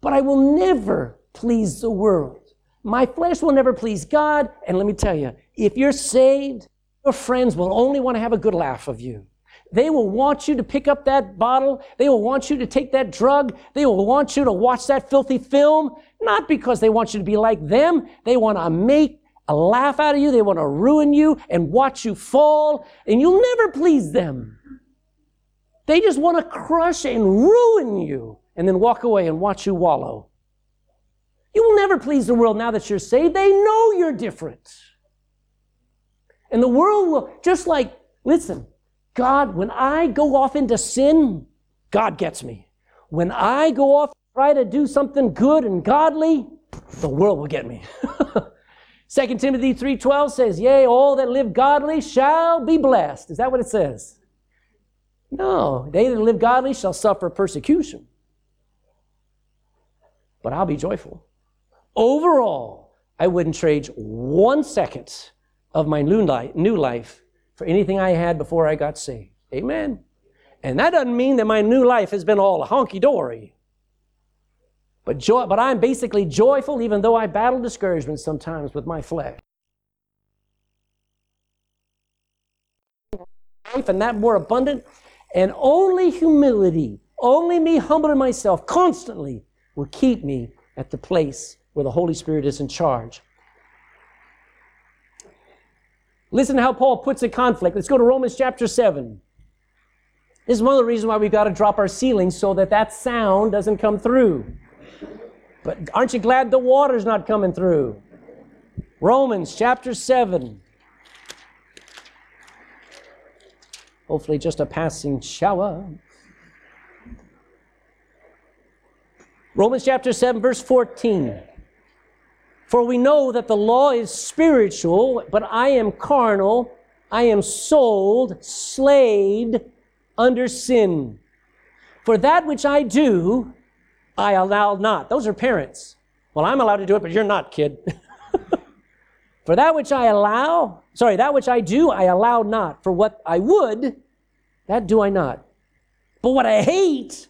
But I will never please the world. My flesh will never please God. And let me tell you, if you're saved, your friends will only want to have a good laugh of you. They will want you to pick up that bottle. They will want you to take that drug. They will want you to watch that filthy film, not because they want you to be like them. They want to make a laugh out of you. They want to ruin you and watch you fall, and you'll never please them. They just want to crush and ruin you and then walk away and watch you wallow. You will never please the world now that you're saved. They know you're different. And the world will, just like, listen, God, when I go off into sin, God gets me. When I go off try to do something good and godly, the world will get me. (laughs) 2 Timothy 3.12 says, Yea, all that live godly shall be blessed. Is that what it says? No, they that live godly shall suffer persecution. But I'll be joyful. Overall, I wouldn't trade one second of my new life for anything I had before I got saved. Amen. And that doesn't mean that my new life has been all honky dory. But, joy, but I'm basically joyful even though I battle discouragement sometimes with my flesh. And that more abundant, and only humility, only me humbling myself constantly will keep me at the place where the Holy Spirit is in charge. Listen to how Paul puts a conflict. Let's go to Romans chapter 7. This is one of the reasons why we've got to drop our ceilings so that that sound doesn't come through. But aren't you glad the water's not coming through? Romans chapter 7. Hopefully, just a passing shower. Romans chapter 7, verse 14. For we know that the law is spiritual, but I am carnal. I am sold, slaved under sin. For that which I do, I allow not. Those are parents. Well, I'm allowed to do it, but you're not, kid. (laughs) For that which I allow, sorry, that which I do, I allow not. For what I would, that do I not. But what I hate,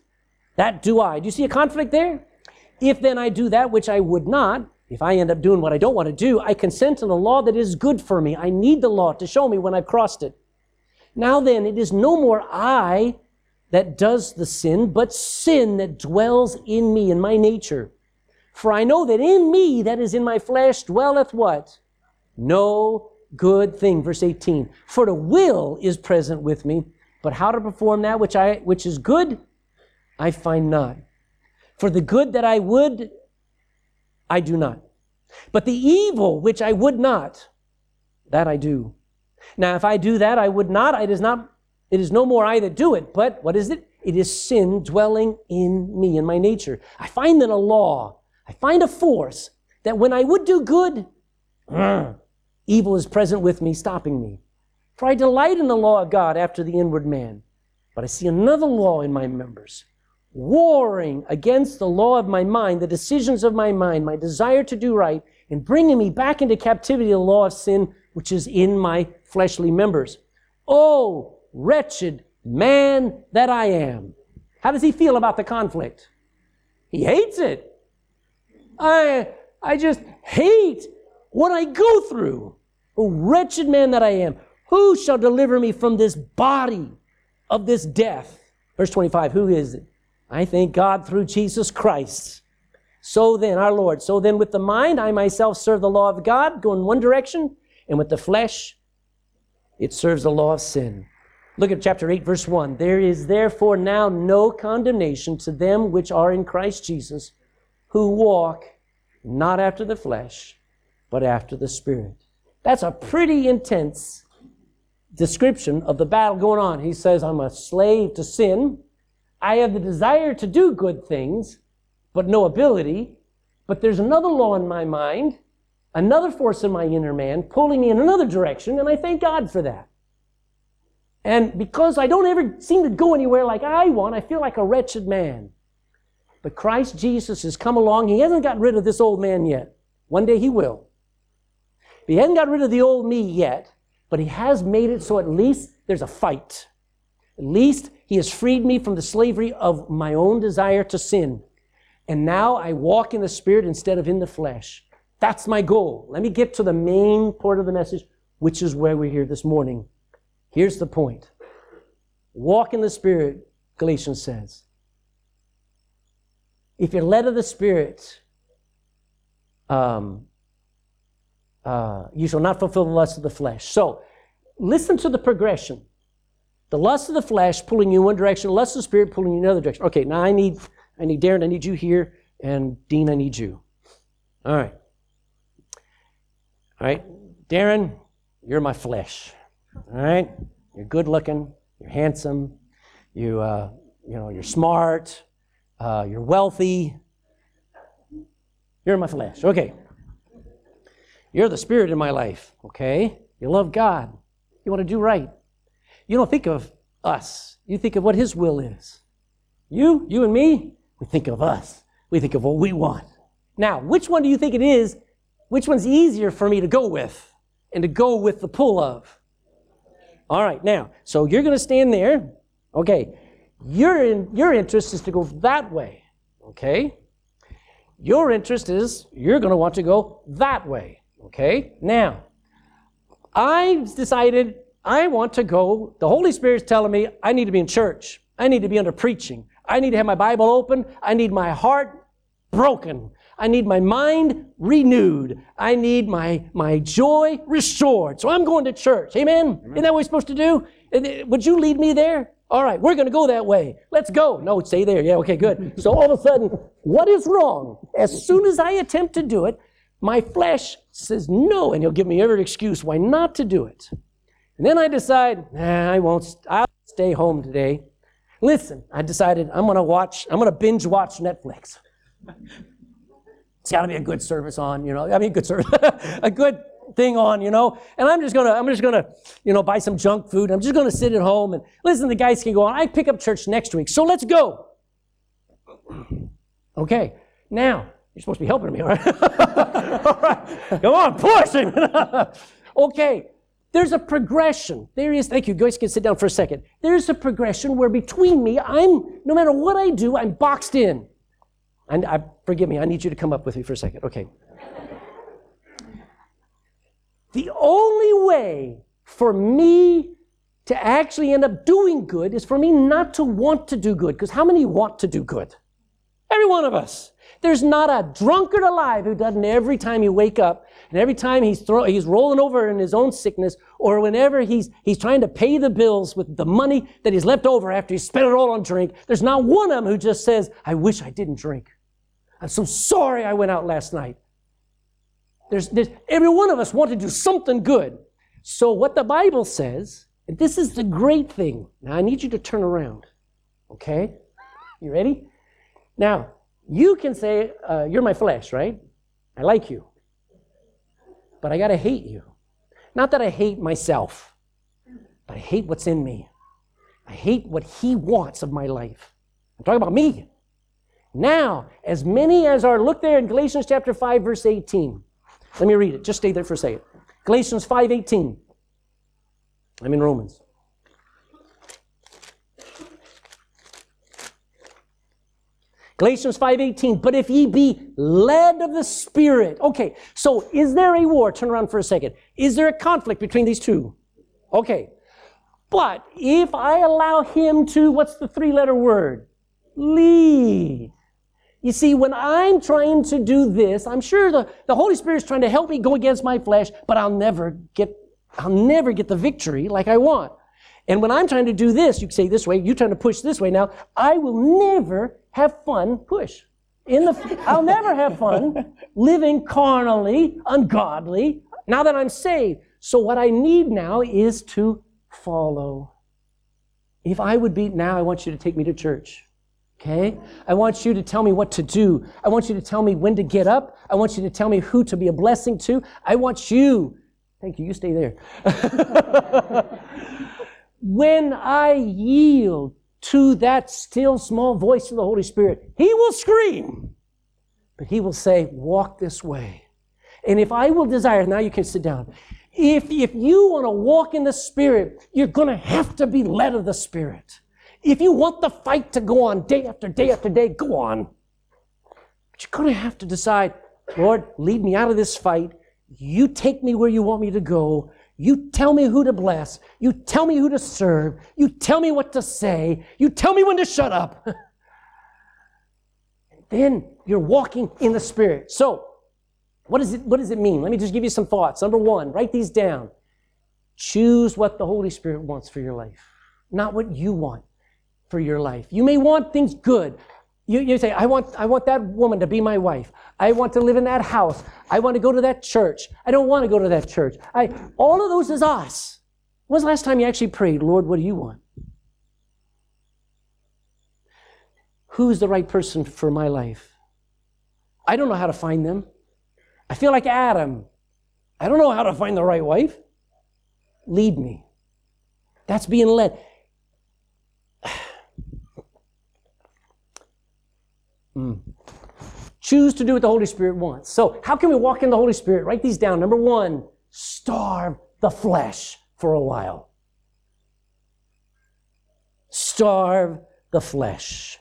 that do I. Do you see a conflict there? If then I do that which I would not, if I end up doing what I don't want to do, I consent to the law that is good for me. I need the law to show me when I've crossed it. Now then, it is no more I that does the sin, but sin that dwells in me, in my nature. For I know that in me, that is in my flesh, dwelleth what? No good thing. Verse 18. For the will is present with me, but how to perform that which I which is good, I find not. For the good that I would, I do not. But the evil which I would not, that I do. Now, if I do that, I would not. It is not. It is no more I that do it, but what is it? It is sin dwelling in me, in my nature. I find in a law, I find a force that when I would do good, (clears throat) evil is present with me, stopping me. For I delight in the law of God after the inward man. But I see another law in my members, warring against the law of my mind, the decisions of my mind, my desire to do right, and bringing me back into captivity to the law of sin, which is in my fleshly members. Oh, wretched man that I am. How does he feel about the conflict? He hates it. I, I just hate what I go through. Oh, wretched man that I am. Who shall deliver me from this body of this death? Verse 25, who is it? I thank God through Jesus Christ. So then, our Lord, so then with the mind, I myself serve the law of God, go in one direction, and with the flesh, it serves the law of sin. Look at chapter 8, verse 1. There is therefore now no condemnation to them which are in Christ Jesus, who walk not after the flesh, but after the Spirit. That's a pretty intense description of the battle going on. He says, I'm a slave to sin. I have the desire to do good things, but no ability. But there's another law in my mind, another force in my inner man, pulling me in another direction, and I thank God for that. And because I don't ever seem to go anywhere like I want, I feel like a wretched man. But Christ Jesus has come along. He hasn't got rid of this old man yet. One day he will. He hasn't got rid of the old me yet, but he has made it so at least there's a fight. At least he has freed me from the slavery of my own desire to sin. And now I walk in the Spirit instead of in the flesh. That's my goal. Let me get to the main part of the message, which is where we're here this morning. Here's the point walk in the Spirit, Galatians says. If you're led of the Spirit, um, uh, you shall not fulfill the lust of the flesh. So, listen to the progression. The lust of the flesh pulling you in one direction, the lust of the spirit pulling you in another direction. Okay, now I need, I need Darren, I need you here, and Dean, I need you. All right. All right, Darren, you're my flesh. All right, you're good looking, you're handsome, you, uh, you know, you're smart, uh, you're wealthy. You're my flesh. Okay. You're the spirit in my life, okay? You love God. You want to do right. You don't think of us. You think of what His will is. You, you and me, we think of us. We think of what we want. Now, which one do you think it is? Which one's easier for me to go with and to go with the pull of? All right, now, so you're going to stand there. Okay. Your, in, your interest is to go that way. Okay. Your interest is you're going to want to go that way. Okay. Now, I've decided I want to go. The Holy Spirit's telling me I need to be in church. I need to be under preaching. I need to have my Bible open. I need my heart broken. I need my mind renewed. I need my, my joy restored. So I'm going to church. Amen? Amen. Isn't that what we're supposed to do? Uh, would you lead me there? All right, we're going to go that way. Let's go. No, stay there. Yeah, okay, good. So all of a sudden, what is wrong? As soon as I attempt to do it, my flesh says no, and he'll give me every excuse why not to do it. And then I decide, nah, I won't, I'll stay home today. Listen, I decided I'm going to watch, I'm going to binge watch Netflix. It's got to be a good service on, you know. I mean, good service, (laughs) a good thing on, you know. And I'm just gonna, I'm just gonna, you know, buy some junk food. I'm just gonna sit at home and listen. The guys can go on. I pick up church next week, so let's go. (clears throat) Okay, now you're supposed to be helping me, all right? (laughs) all right, come on, push. Him. (laughs) okay, there's a progression. There is, thank you, guys can sit down for a second. There's a progression where between me, I'm, no matter what I do, I'm boxed in. And I, forgive me, I need you to come up with me for a second. Okay. the only way for me to actually end up doing good is for me not to want to do good. Because how many want to do good? Every one of us. There's not a drunkard alive who doesn't every time you wake up and every time he's throw, he's rolling over in his own sickness or whenever he's, he's trying to pay the bills with the money that he's left over after he spent it all on drink. There's not one of them who just says, I wish I didn't drink. I'm so sorry I went out last night. There's, there's, every one of us want to do something good. So, what the Bible says, and this is the great thing. Now, I need you to turn around. Okay? You ready? Now, you can say, uh, You're my flesh, right? I like you. But I got to hate you. Not that I hate myself, but I hate what's in me. I hate what He wants of my life. I'm talking about me. Now, as many as are, look there in Galatians chapter 5, verse 18. Let me read it. Just stay there for a second. Galatians 5, 18. I'm in Romans. Galatians 5:18, but if ye be led of the Spirit. Okay, so is there a war? Turn around for a second. Is there a conflict between these two? Okay. But if I allow him to, what's the three letter word? Lead. You see, when I'm trying to do this, I'm sure the, the Holy Spirit's trying to help me go against my flesh, but I'll never get, I'll never get the victory like I want. And when I'm trying to do this, you say this way, you're trying to push this way now, I will never have fun push. In the, I'll never have fun living carnally, ungodly, now that I'm saved. So what I need now is to follow. If I would be, now I want you to take me to church. Okay? I want you to tell me what to do. I want you to tell me when to get up. I want you to tell me who to be a blessing to. I want you. Thank you. You stay there. (laughs) when I yield to that still small voice of the Holy Spirit, He will scream, but He will say, Walk this way. And if I will desire, now you can sit down. If, if you want to walk in the Spirit, you're going to have to be led of the Spirit. If you want the fight to go on day after day after day, go on. But you're going to have to decide, Lord, lead me out of this fight. You take me where you want me to go. You tell me who to bless. You tell me who to serve. You tell me what to say. You tell me when to shut up. (laughs) then you're walking in the Spirit. So, what, is it, what does it mean? Let me just give you some thoughts. Number one, write these down. Choose what the Holy Spirit wants for your life, not what you want for your life. You may want things good. You, you say, I want, I want that woman to be my wife. I want to live in that house. I want to go to that church. I don't want to go to that church. I, all of those is us. When's the last time you actually prayed, Lord, what do you want? Who's the right person for my life? I don't know how to find them. I feel like Adam. I don't know how to find the right wife. Lead me. That's being led. Mm. Choose to do what the Holy Spirit wants. So, how can we walk in the Holy Spirit? Write these down. Number one, starve the flesh for a while. starve the flesh.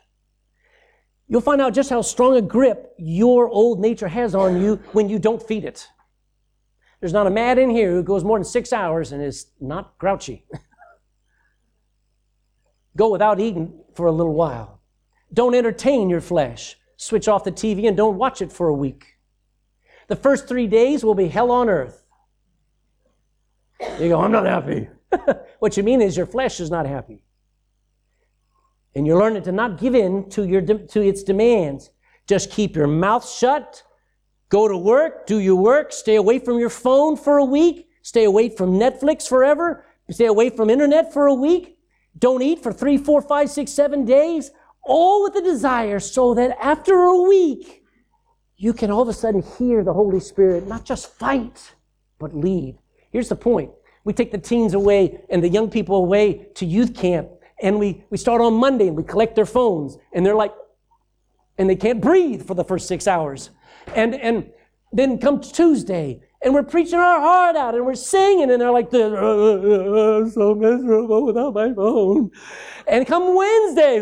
You'll find out just how strong a grip your old nature has on you when you don't feed it. There's not a man in here who goes more than six hours and is not grouchy. (laughs) Go without eating for a little while. Don't entertain your flesh. Switch off the TV and don't watch it for a week. The first three days will be hell on earth. You go, I'm not happy. (laughs) what you mean is your flesh is not happy. And you're learning to not give in to, your, to its demands. Just keep your mouth shut. Go to work, do your work, stay away from your phone for a week, stay away from Netflix forever, stay away from internet for a week, don't eat for three, four, five, six, seven days, all with the desire so that after a week, you can all of a sudden hear the Holy Spirit not just fight, but lead. Here's the point. We take the teens away and the young people away to youth camp, and we, we start on Monday and we collect their phones, and they're like, and they can't breathe for the first six hours. And, and then come Tuesday, and we're preaching our heart out and we're singing and they're like this, uh, so miserable without my phone. And come Wednesday,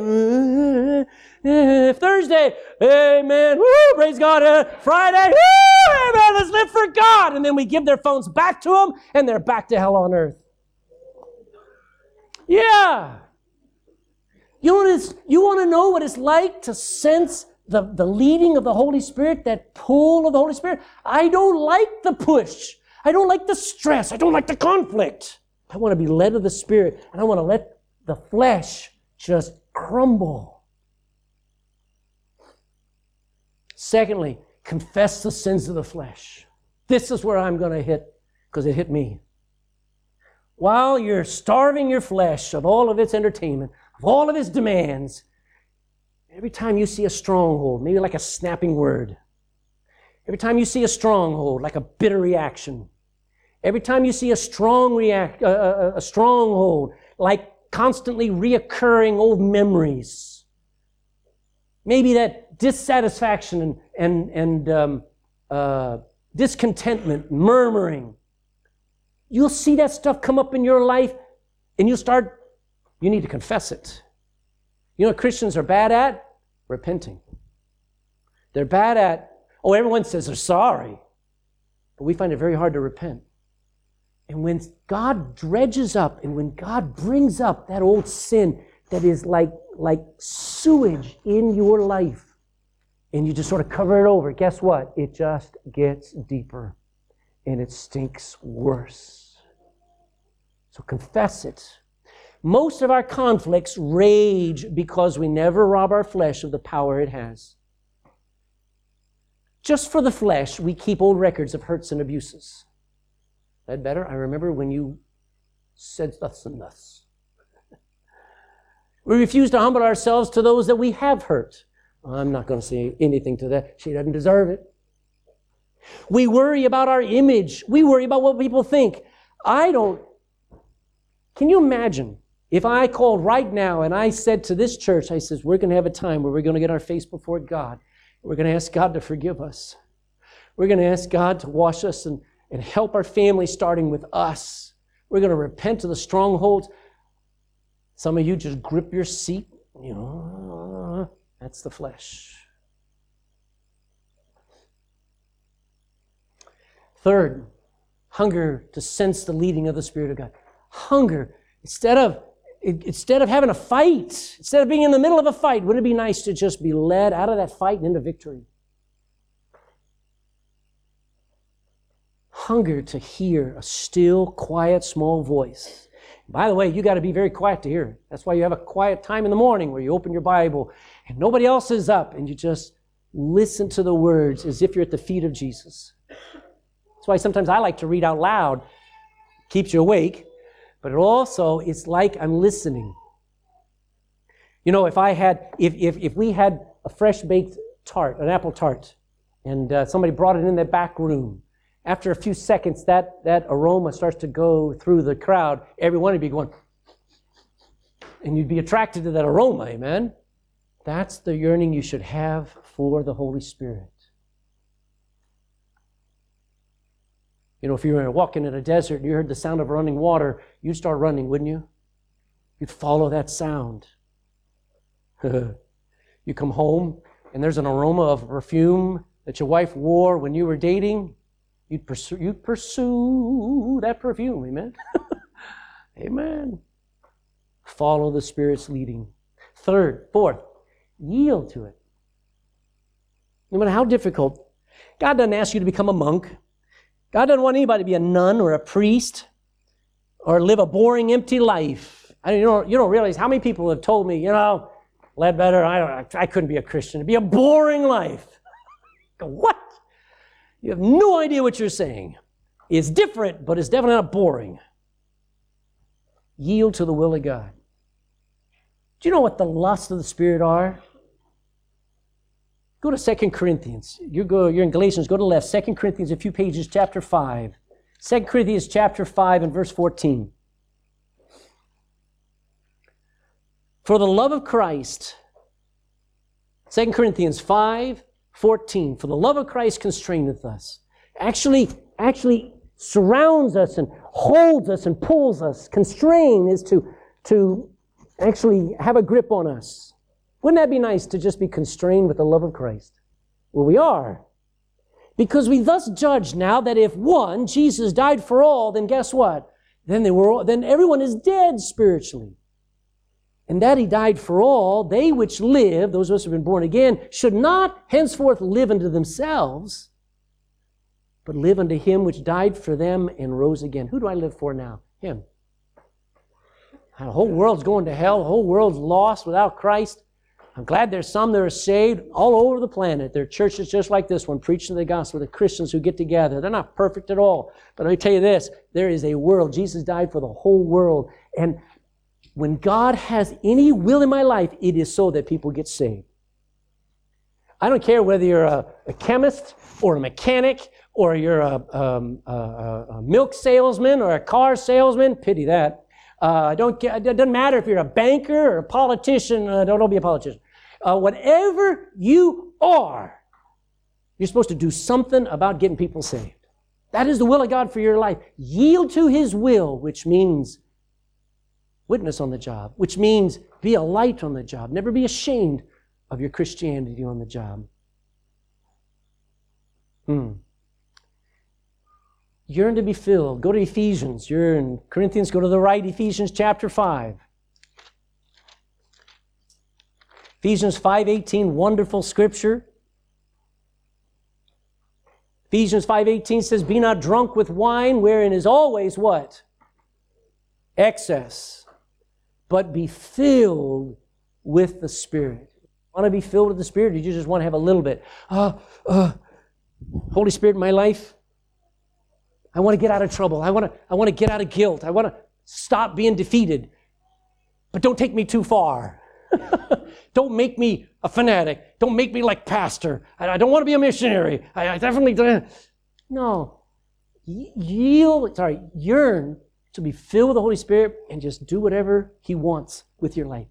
uh, Thursday, amen, woo, praise God, uh, Friday, woo, amen, let's live for God. And then we give their phones back to them and they're back to hell on earth. Yeah. You, know you want to know what it's like to sense the, the leading of the Holy Spirit, that pull of the Holy Spirit. I don't like the push. I don't like the stress. I don't like the conflict. I want to be led of the Spirit, and I want to let the flesh just crumble. Secondly, confess the sins of the flesh. This is where I'm going to hit because it hit me. While you're starving your flesh of all of its entertainment, of all of its demands, Every time you see a stronghold, maybe like a snapping word, every time you see a stronghold, like a bitter reaction, every time you see a strong react, uh, uh, a stronghold, like constantly reoccurring old memories, maybe that dissatisfaction and and and um, uh, discontentment, murmuring, you'll see that stuff come up in your life, and you'll start. You need to confess it. You know what Christians are bad at? Repenting. They're bad at, oh, everyone says they're sorry, but we find it very hard to repent. And when God dredges up and when God brings up that old sin that is like, like sewage in your life, and you just sort of cover it over, guess what? It just gets deeper and it stinks worse. So confess it. Most of our conflicts rage because we never rob our flesh of the power it has. Just for the flesh, we keep old records of hurts and abuses. That better? I remember when you said thus and thus. (laughs) we refuse to humble ourselves to those that we have hurt. I'm not going to say anything to that. She doesn't deserve it. We worry about our image. We worry about what people think. I don't. Can you imagine if I called right now and I said to this church, I says, we're going to have a time where we're going to get our face before God. We're going to ask God to forgive us. We're going to ask God to wash us and, and help our family, starting with us. We're going to repent of the strongholds. Some of you just grip your seat. You know, that's the flesh. Third, hunger to sense the leading of the Spirit of God. Hunger. Instead of instead of having a fight, instead of being in the middle of a fight, wouldn't it be nice to just be led out of that fight and into victory? Hunger to hear a still, quiet, small voice. By the way, you got to be very quiet to hear it. That's why you have a quiet time in the morning where you open your Bible and nobody else is up and you just listen to the words as if you're at the feet of Jesus. That's why sometimes I like to read out loud. Keeps you awake but also it's like I'm listening. You know, if I had, if, if, if we had a fresh baked tart, an apple tart, and uh, somebody brought it in that back room, after a few seconds, that, that aroma starts to go through the crowd. Everyone would be going, and you'd be attracted to that aroma, amen? That's the yearning you should have for the Holy Spirit. You know, if you were walking in a desert and you heard the sound of running water, you'd start running, wouldn't you? You'd follow that sound. (laughs) you come home and there's an aroma of perfume that your wife wore when you were dating, you'd pursue, you'd pursue that perfume. Amen. (laughs) Amen. Follow the Spirit's leading. Third, fourth, yield to it. No matter how difficult, God doesn't ask you to become a monk. God doesn't want anybody to be a nun or a priest or live a boring, empty life. I, you, don't, you don't realize how many people have told me, you know, Ledbetter, I, I couldn't be a Christian. It'd be a boring life. (laughs) what? You have no idea what you're saying. It's different, but it's definitely not boring. Yield to the will of God. Do you know what the lusts of the Spirit are? Go to Second Corinthians. You go, you're in Galatians, go to the left. Second Corinthians, a few pages, chapter 5. 2 Corinthians chapter 5 and verse 14. For the love of Christ, 2 Corinthians 5, 14. For the love of Christ constraineth us. Actually, actually surrounds us and holds us and pulls us. Constrain is to, to actually have a grip on us. Wouldn't that be nice to just be constrained with the love of Christ? Well, we are. Because we thus judge now that if one, Jesus died for all, then guess what? Then they were, then everyone is dead spiritually. And that he died for all, they which live, those of us who have been born again, should not henceforth live unto themselves, but live unto him which died for them and rose again. Who do I live for now? Him. The whole world's going to hell. The whole world's lost without Christ. I'm glad there's some that are saved all over the planet. There are churches just like this one, preaching the gospel, the Christians who get together. They're not perfect at all. But let me tell you this there is a world. Jesus died for the whole world. And when God has any will in my life, it is so that people get saved. I don't care whether you're a, a chemist or a mechanic or you're a, um, a, a, milk salesman or a car salesman. Pity that. Uh, don't, it doesn't matter if you're a banker or a politician. Uh, don't, don't be a politician. Uh, whatever you are, you're supposed to do something about getting people saved. That is the will of God for your life. Yield to His will, which means witness on the job, which means be a light on the job. Never be ashamed of your Christianity on the job. Hmm yearn to be filled. Go to Ephesians. You're in Corinthians, go to the right, Ephesians chapter 5. Ephesians 5:18, wonderful scripture. Ephesians 5:18 says, "Be not drunk with wine, wherein is always what? Excess, but be filled with the Spirit." Want to be filled with the Spirit? Or you just want to have a little bit? Uh, uh, Holy Spirit in my life, I want to get out of trouble. I want to, I want to get out of guilt. I want to stop being defeated. But don't take me too far. (laughs) don't make me a fanatic. Don't make me like pastor. I, I don't want to be a missionary. I, I definitely don't. No. Yield, sorry, yearn to be filled with the Holy Spirit and just do whatever He wants with your life.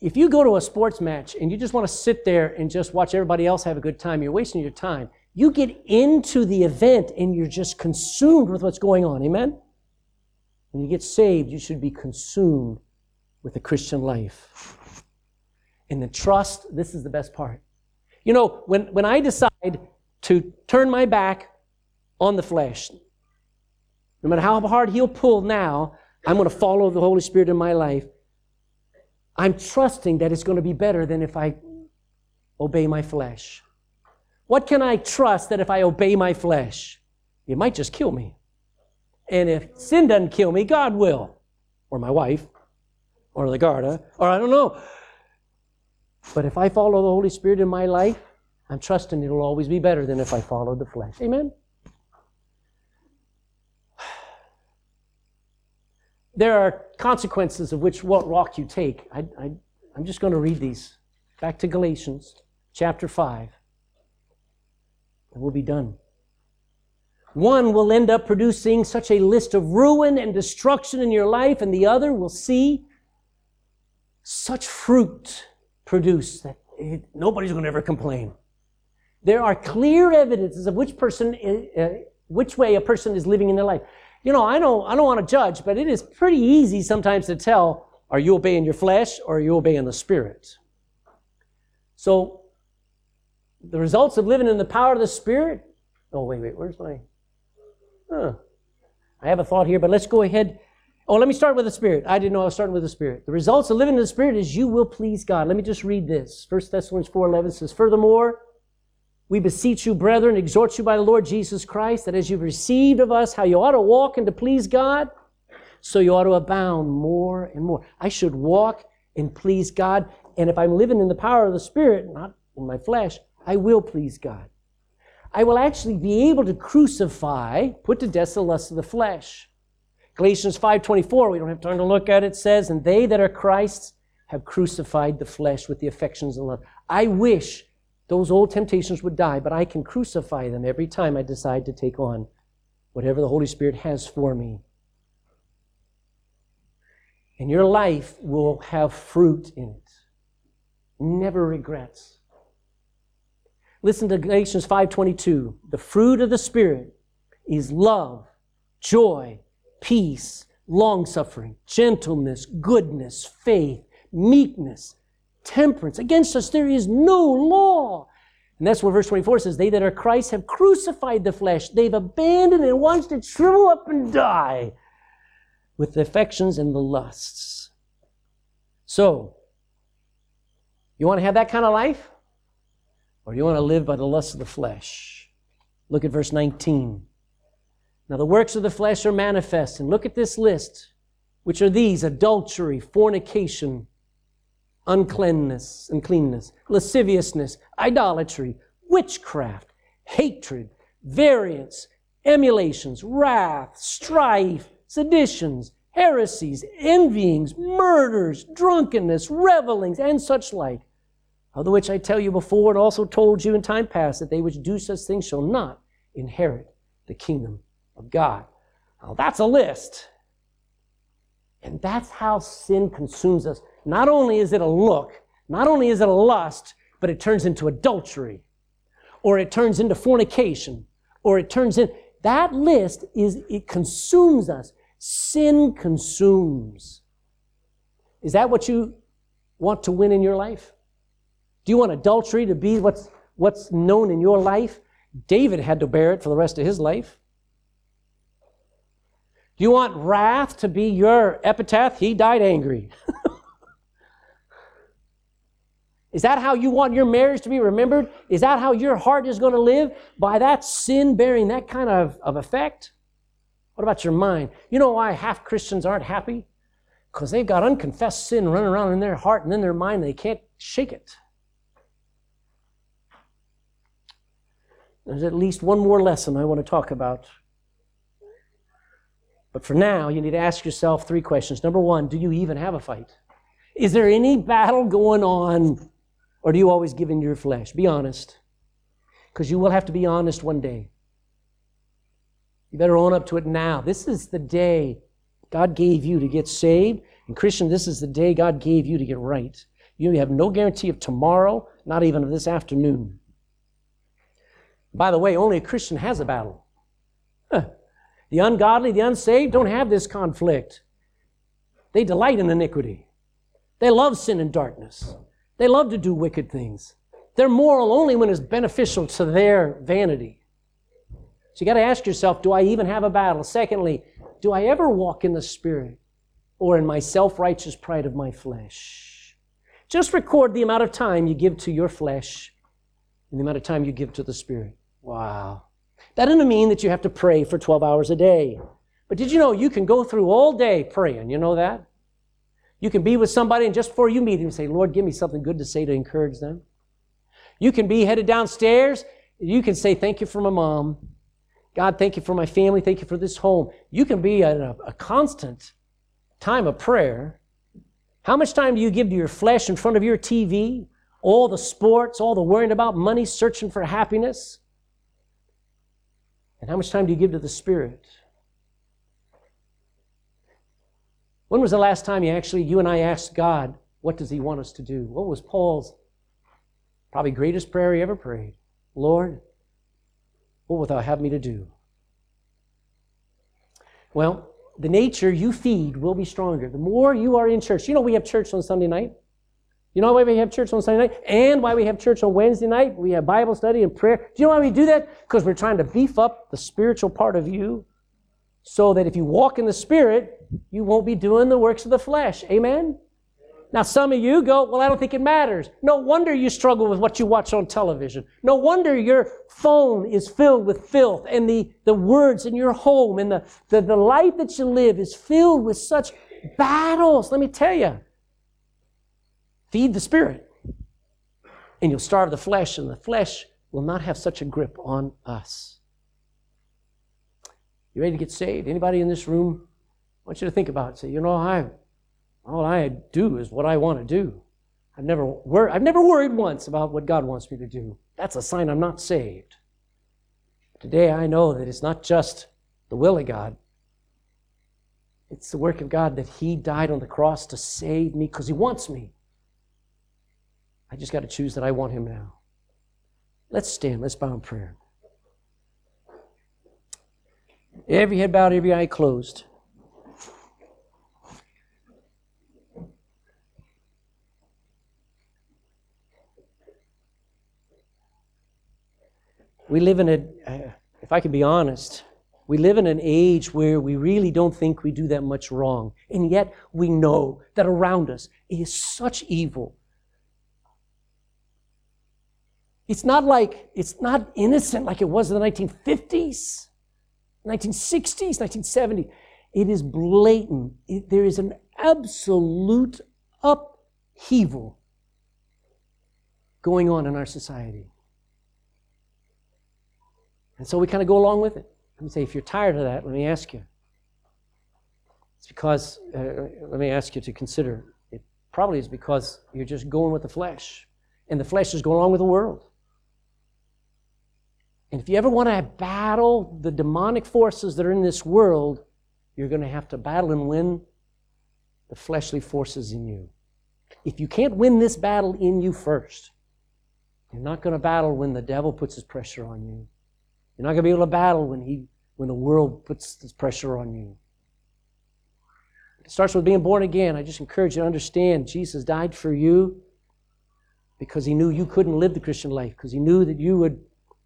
If you go to a sports match and you just want to sit there and just watch everybody else have a good time, you're wasting your time. You get into the event and you're just consumed with what's going on. Amen? When you get saved, you should be consumed with the Christian life. And the trust, this is the best part. You know, when, when I decide to turn my back on the flesh, no matter how hard he'll pull now, I'm going to follow the Holy Spirit in my life. I'm trusting that it's going to be better than if I obey my flesh. What can I trust that if I obey my flesh, it might just kill me? And if sin doesn't kill me, God will. Or my wife, or the Garda, or I don't know. But if I follow the Holy Spirit in my life, I'm trusting it'll always be better than if I followed the flesh. Amen? There are consequences of which what walk you take. I, I'm just going to read these. Back to Galatians chapter 5 and we'll be done. One will end up producing such a list of ruin and destruction in your life, and the other will see such fruit produced that it, nobody's going to ever complain. There are clear evidences of which person, uh, which way a person is living in their life. You know, I don't, I don't want to judge, but it is pretty easy sometimes to tell Are you obeying your flesh or are you obeying the Spirit? So, the results of living in the power of the Spirit. Oh, wait, wait, where's my. Huh. I have a thought here, but let's go ahead. Oh, let me start with the Spirit. I didn't know I was starting with the Spirit. The results of living in the Spirit is you will please God. Let me just read this. 1 Thessalonians 4.11 says, Furthermore, we beseech you, brethren, exhort you by the Lord Jesus Christ, that as you've received of us how you ought to walk and to please God, so you ought to abound more and more. I should walk and please God. And if I'm living in the power of the Spirit, not in my flesh, I will please God. I will actually be able to crucify, put to death the lust of the flesh. Galatians 5.24, we don't have time to look at it, says, And they that are Christ's have crucified the flesh with the affections and love. I wish those old temptations would die, but I can crucify them every time I decide to take on whatever the Holy Spirit has for me and your life will have fruit in it. Never regrets. Listen to Galatians 5:22. The fruit of the spirit is love, joy, peace, long-suffering, gentleness, goodness, faith, meekness, temperance. Against us there is no law. And that's what verse 24 says. They that are Christ have crucified the flesh. They've abandoned it and wants to shrivel up and die with the affections and the lusts. So, you want to have that kind of life? Or you want to live by the lusts of the flesh? Look at verse 19. Now, the works of the flesh are manifest. And look at this list, which are these adultery, fornication, uncleanness, uncleanness, lasciviousness, idolatry, witchcraft, hatred, variance, emulations, wrath, strife seditions, heresies, envyings, murders, drunkenness, revelings, and such like, of the which I tell you before and also told you in time past that they which do such things shall not inherit the kingdom of God. Now that's a list. And that's how sin consumes us. Not only is it a look, not only is it a lust, but it turns into adultery, or it turns into fornication, or it turns in. That list is, it consumes us. Sin consumes. Is that what you want to win in your life? Do you want adultery to be what's, what's known in your life? David had to bear it for the rest of his life. Do you want wrath to be your epitaph? He died angry. (laughs) Is that how you want your marriage to be remembered? Is that how your heart is going to live? By that sin bearing that kind of, of effect? What about your mind? You know why half Christians aren't happy? Because they've got unconfessed sin running around in their heart and in their mind. They can't shake it. There's at least one more lesson I want to talk about. But for now, you need to ask yourself three questions. Number one, do you even have a fight? Is there any battle going on, or do you always give in your flesh? Be honest. Because you will have to be honest one day. You better own up to it now. This is the day God gave you to get saved. And Christian, this is the day God gave you to get right. You have no guarantee of tomorrow, not even of this afternoon. By the way, only a Christian has a battle. The ungodly, the unsaved don't have this conflict. They delight in iniquity. They love sin and darkness. They love to do wicked things. They're moral only when it's beneficial to their vanity. So you got to ask yourself do I even have a battle? Secondly, do I ever walk in the Spirit or in my self righteous pride of my flesh? Just record the amount of time you give to your flesh and the amount of time you give to the Spirit. Wow. That doesn't mean that you have to pray for 12 hours a day. But did you know you can go through all day praying? You know that? You can be with somebody and just before you meet him say, Lord, give me something good to say to encourage them. You can be headed downstairs. You can say, Thank you for my mom. God, thank you for my family. Thank you for this home. You can be at a, a constant time of prayer. How much time do you give to your flesh in front of your TV? All the sports, all the worrying about money, searching for happiness? And how much time do you give to the Spirit? When was the last time you actually, you and I asked God, what does He want us to do? What was Paul's probably greatest prayer he ever prayed? Lord, what wilt thou have me to do? Well, the nature you feed will be stronger. The more you are in church. You know, we have church on Sunday night. You know why we have church on Sunday night? And why we have church on Wednesday night? We have Bible study and prayer. Do you know why we do that? Because we're trying to beef up the spiritual part of you so that if you walk in the Spirit, you won't be doing the works of the flesh. Amen? Now, some of you go, Well, I don't think it matters. No wonder you struggle with what you watch on television. No wonder your phone is filled with filth and the, the words in your home and the, the, the life that you live is filled with such battles. Let me tell you feed the Spirit, and you'll starve the flesh, and the flesh will not have such a grip on us. You ready to get saved? Anybody in this room? I want you to think about it. Say, you know, I all I do is what I want to do. I've never, wor- I've never worried once about what God wants me to do. That's a sign I'm not saved. Today I know that it's not just the will of God, it's the work of God that He died on the cross to save me because He wants me. I just got to choose that I want Him now. Let's stand, let's bow in prayer. Every head bowed, every eye closed. we live in a, uh, if I can be honest, we live in an age where we really don't think we do that much wrong. And yet we know that around us is such evil. It's not like, it's not innocent like it was in the 1950s, 1960s, 1970s. It is blatant. It, there is an absolute upheaval going on in our society. And so we kind of go along with it. Let me say, if you're tired of that, let me ask you. It's because, uh, let me ask you to consider, it probably is because you're just going with the flesh. And the flesh is going along with the world. And if you ever want to battle the demonic forces that are in this world, you're going to have to battle and win the fleshly forces in you. If you can't win this battle in you first, you're not going to battle when the devil puts his pressure on you. You're not going to be able to battle when he when the world puts this pressure on you. It starts with being born again. I just encourage you to understand Jesus died for you because he knew you couldn't live the Christian life, because he knew that you would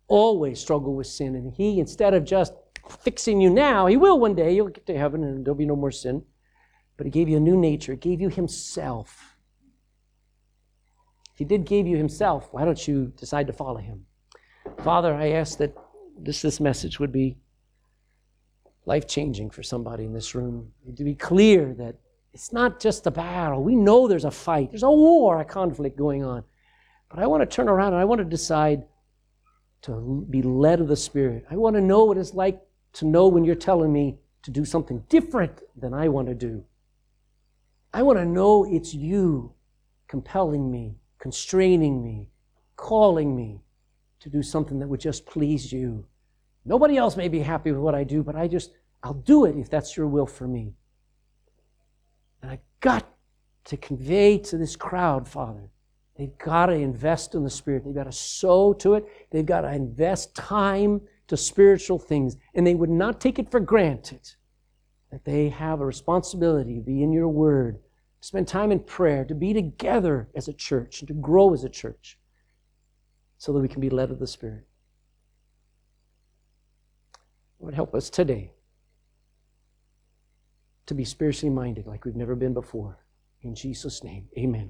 always struggle with sin. And he, instead of just fixing you now, he will one day, you'll get to heaven and there'll be no more sin. But he gave you a new nature, he gave you himself. He did give you himself, why don't you decide to follow him? Father, I ask that this, this message would be life changing for somebody in this room. To be clear that it's not just a battle. We know there's a fight, there's a war, a conflict going on. But I want to turn around and I want to decide to be led of the Spirit. I want to know what it's like to know when you're telling me to do something different than I want to do. I want to know it's you compelling me, constraining me, calling me to do something that would just please you. Nobody else may be happy with what I do, but I just, I'll do it if that's your will for me. And I got to convey to this crowd, Father, they've got to invest in the Spirit. They've got to sow to it. They've got to invest time to spiritual things. And they would not take it for granted that they have a responsibility to be in your word, to spend time in prayer, to be together as a church, and to grow as a church so that we can be led of the Spirit. Lord, help us today to be spiritually minded like we've never been before. In Jesus' name, amen.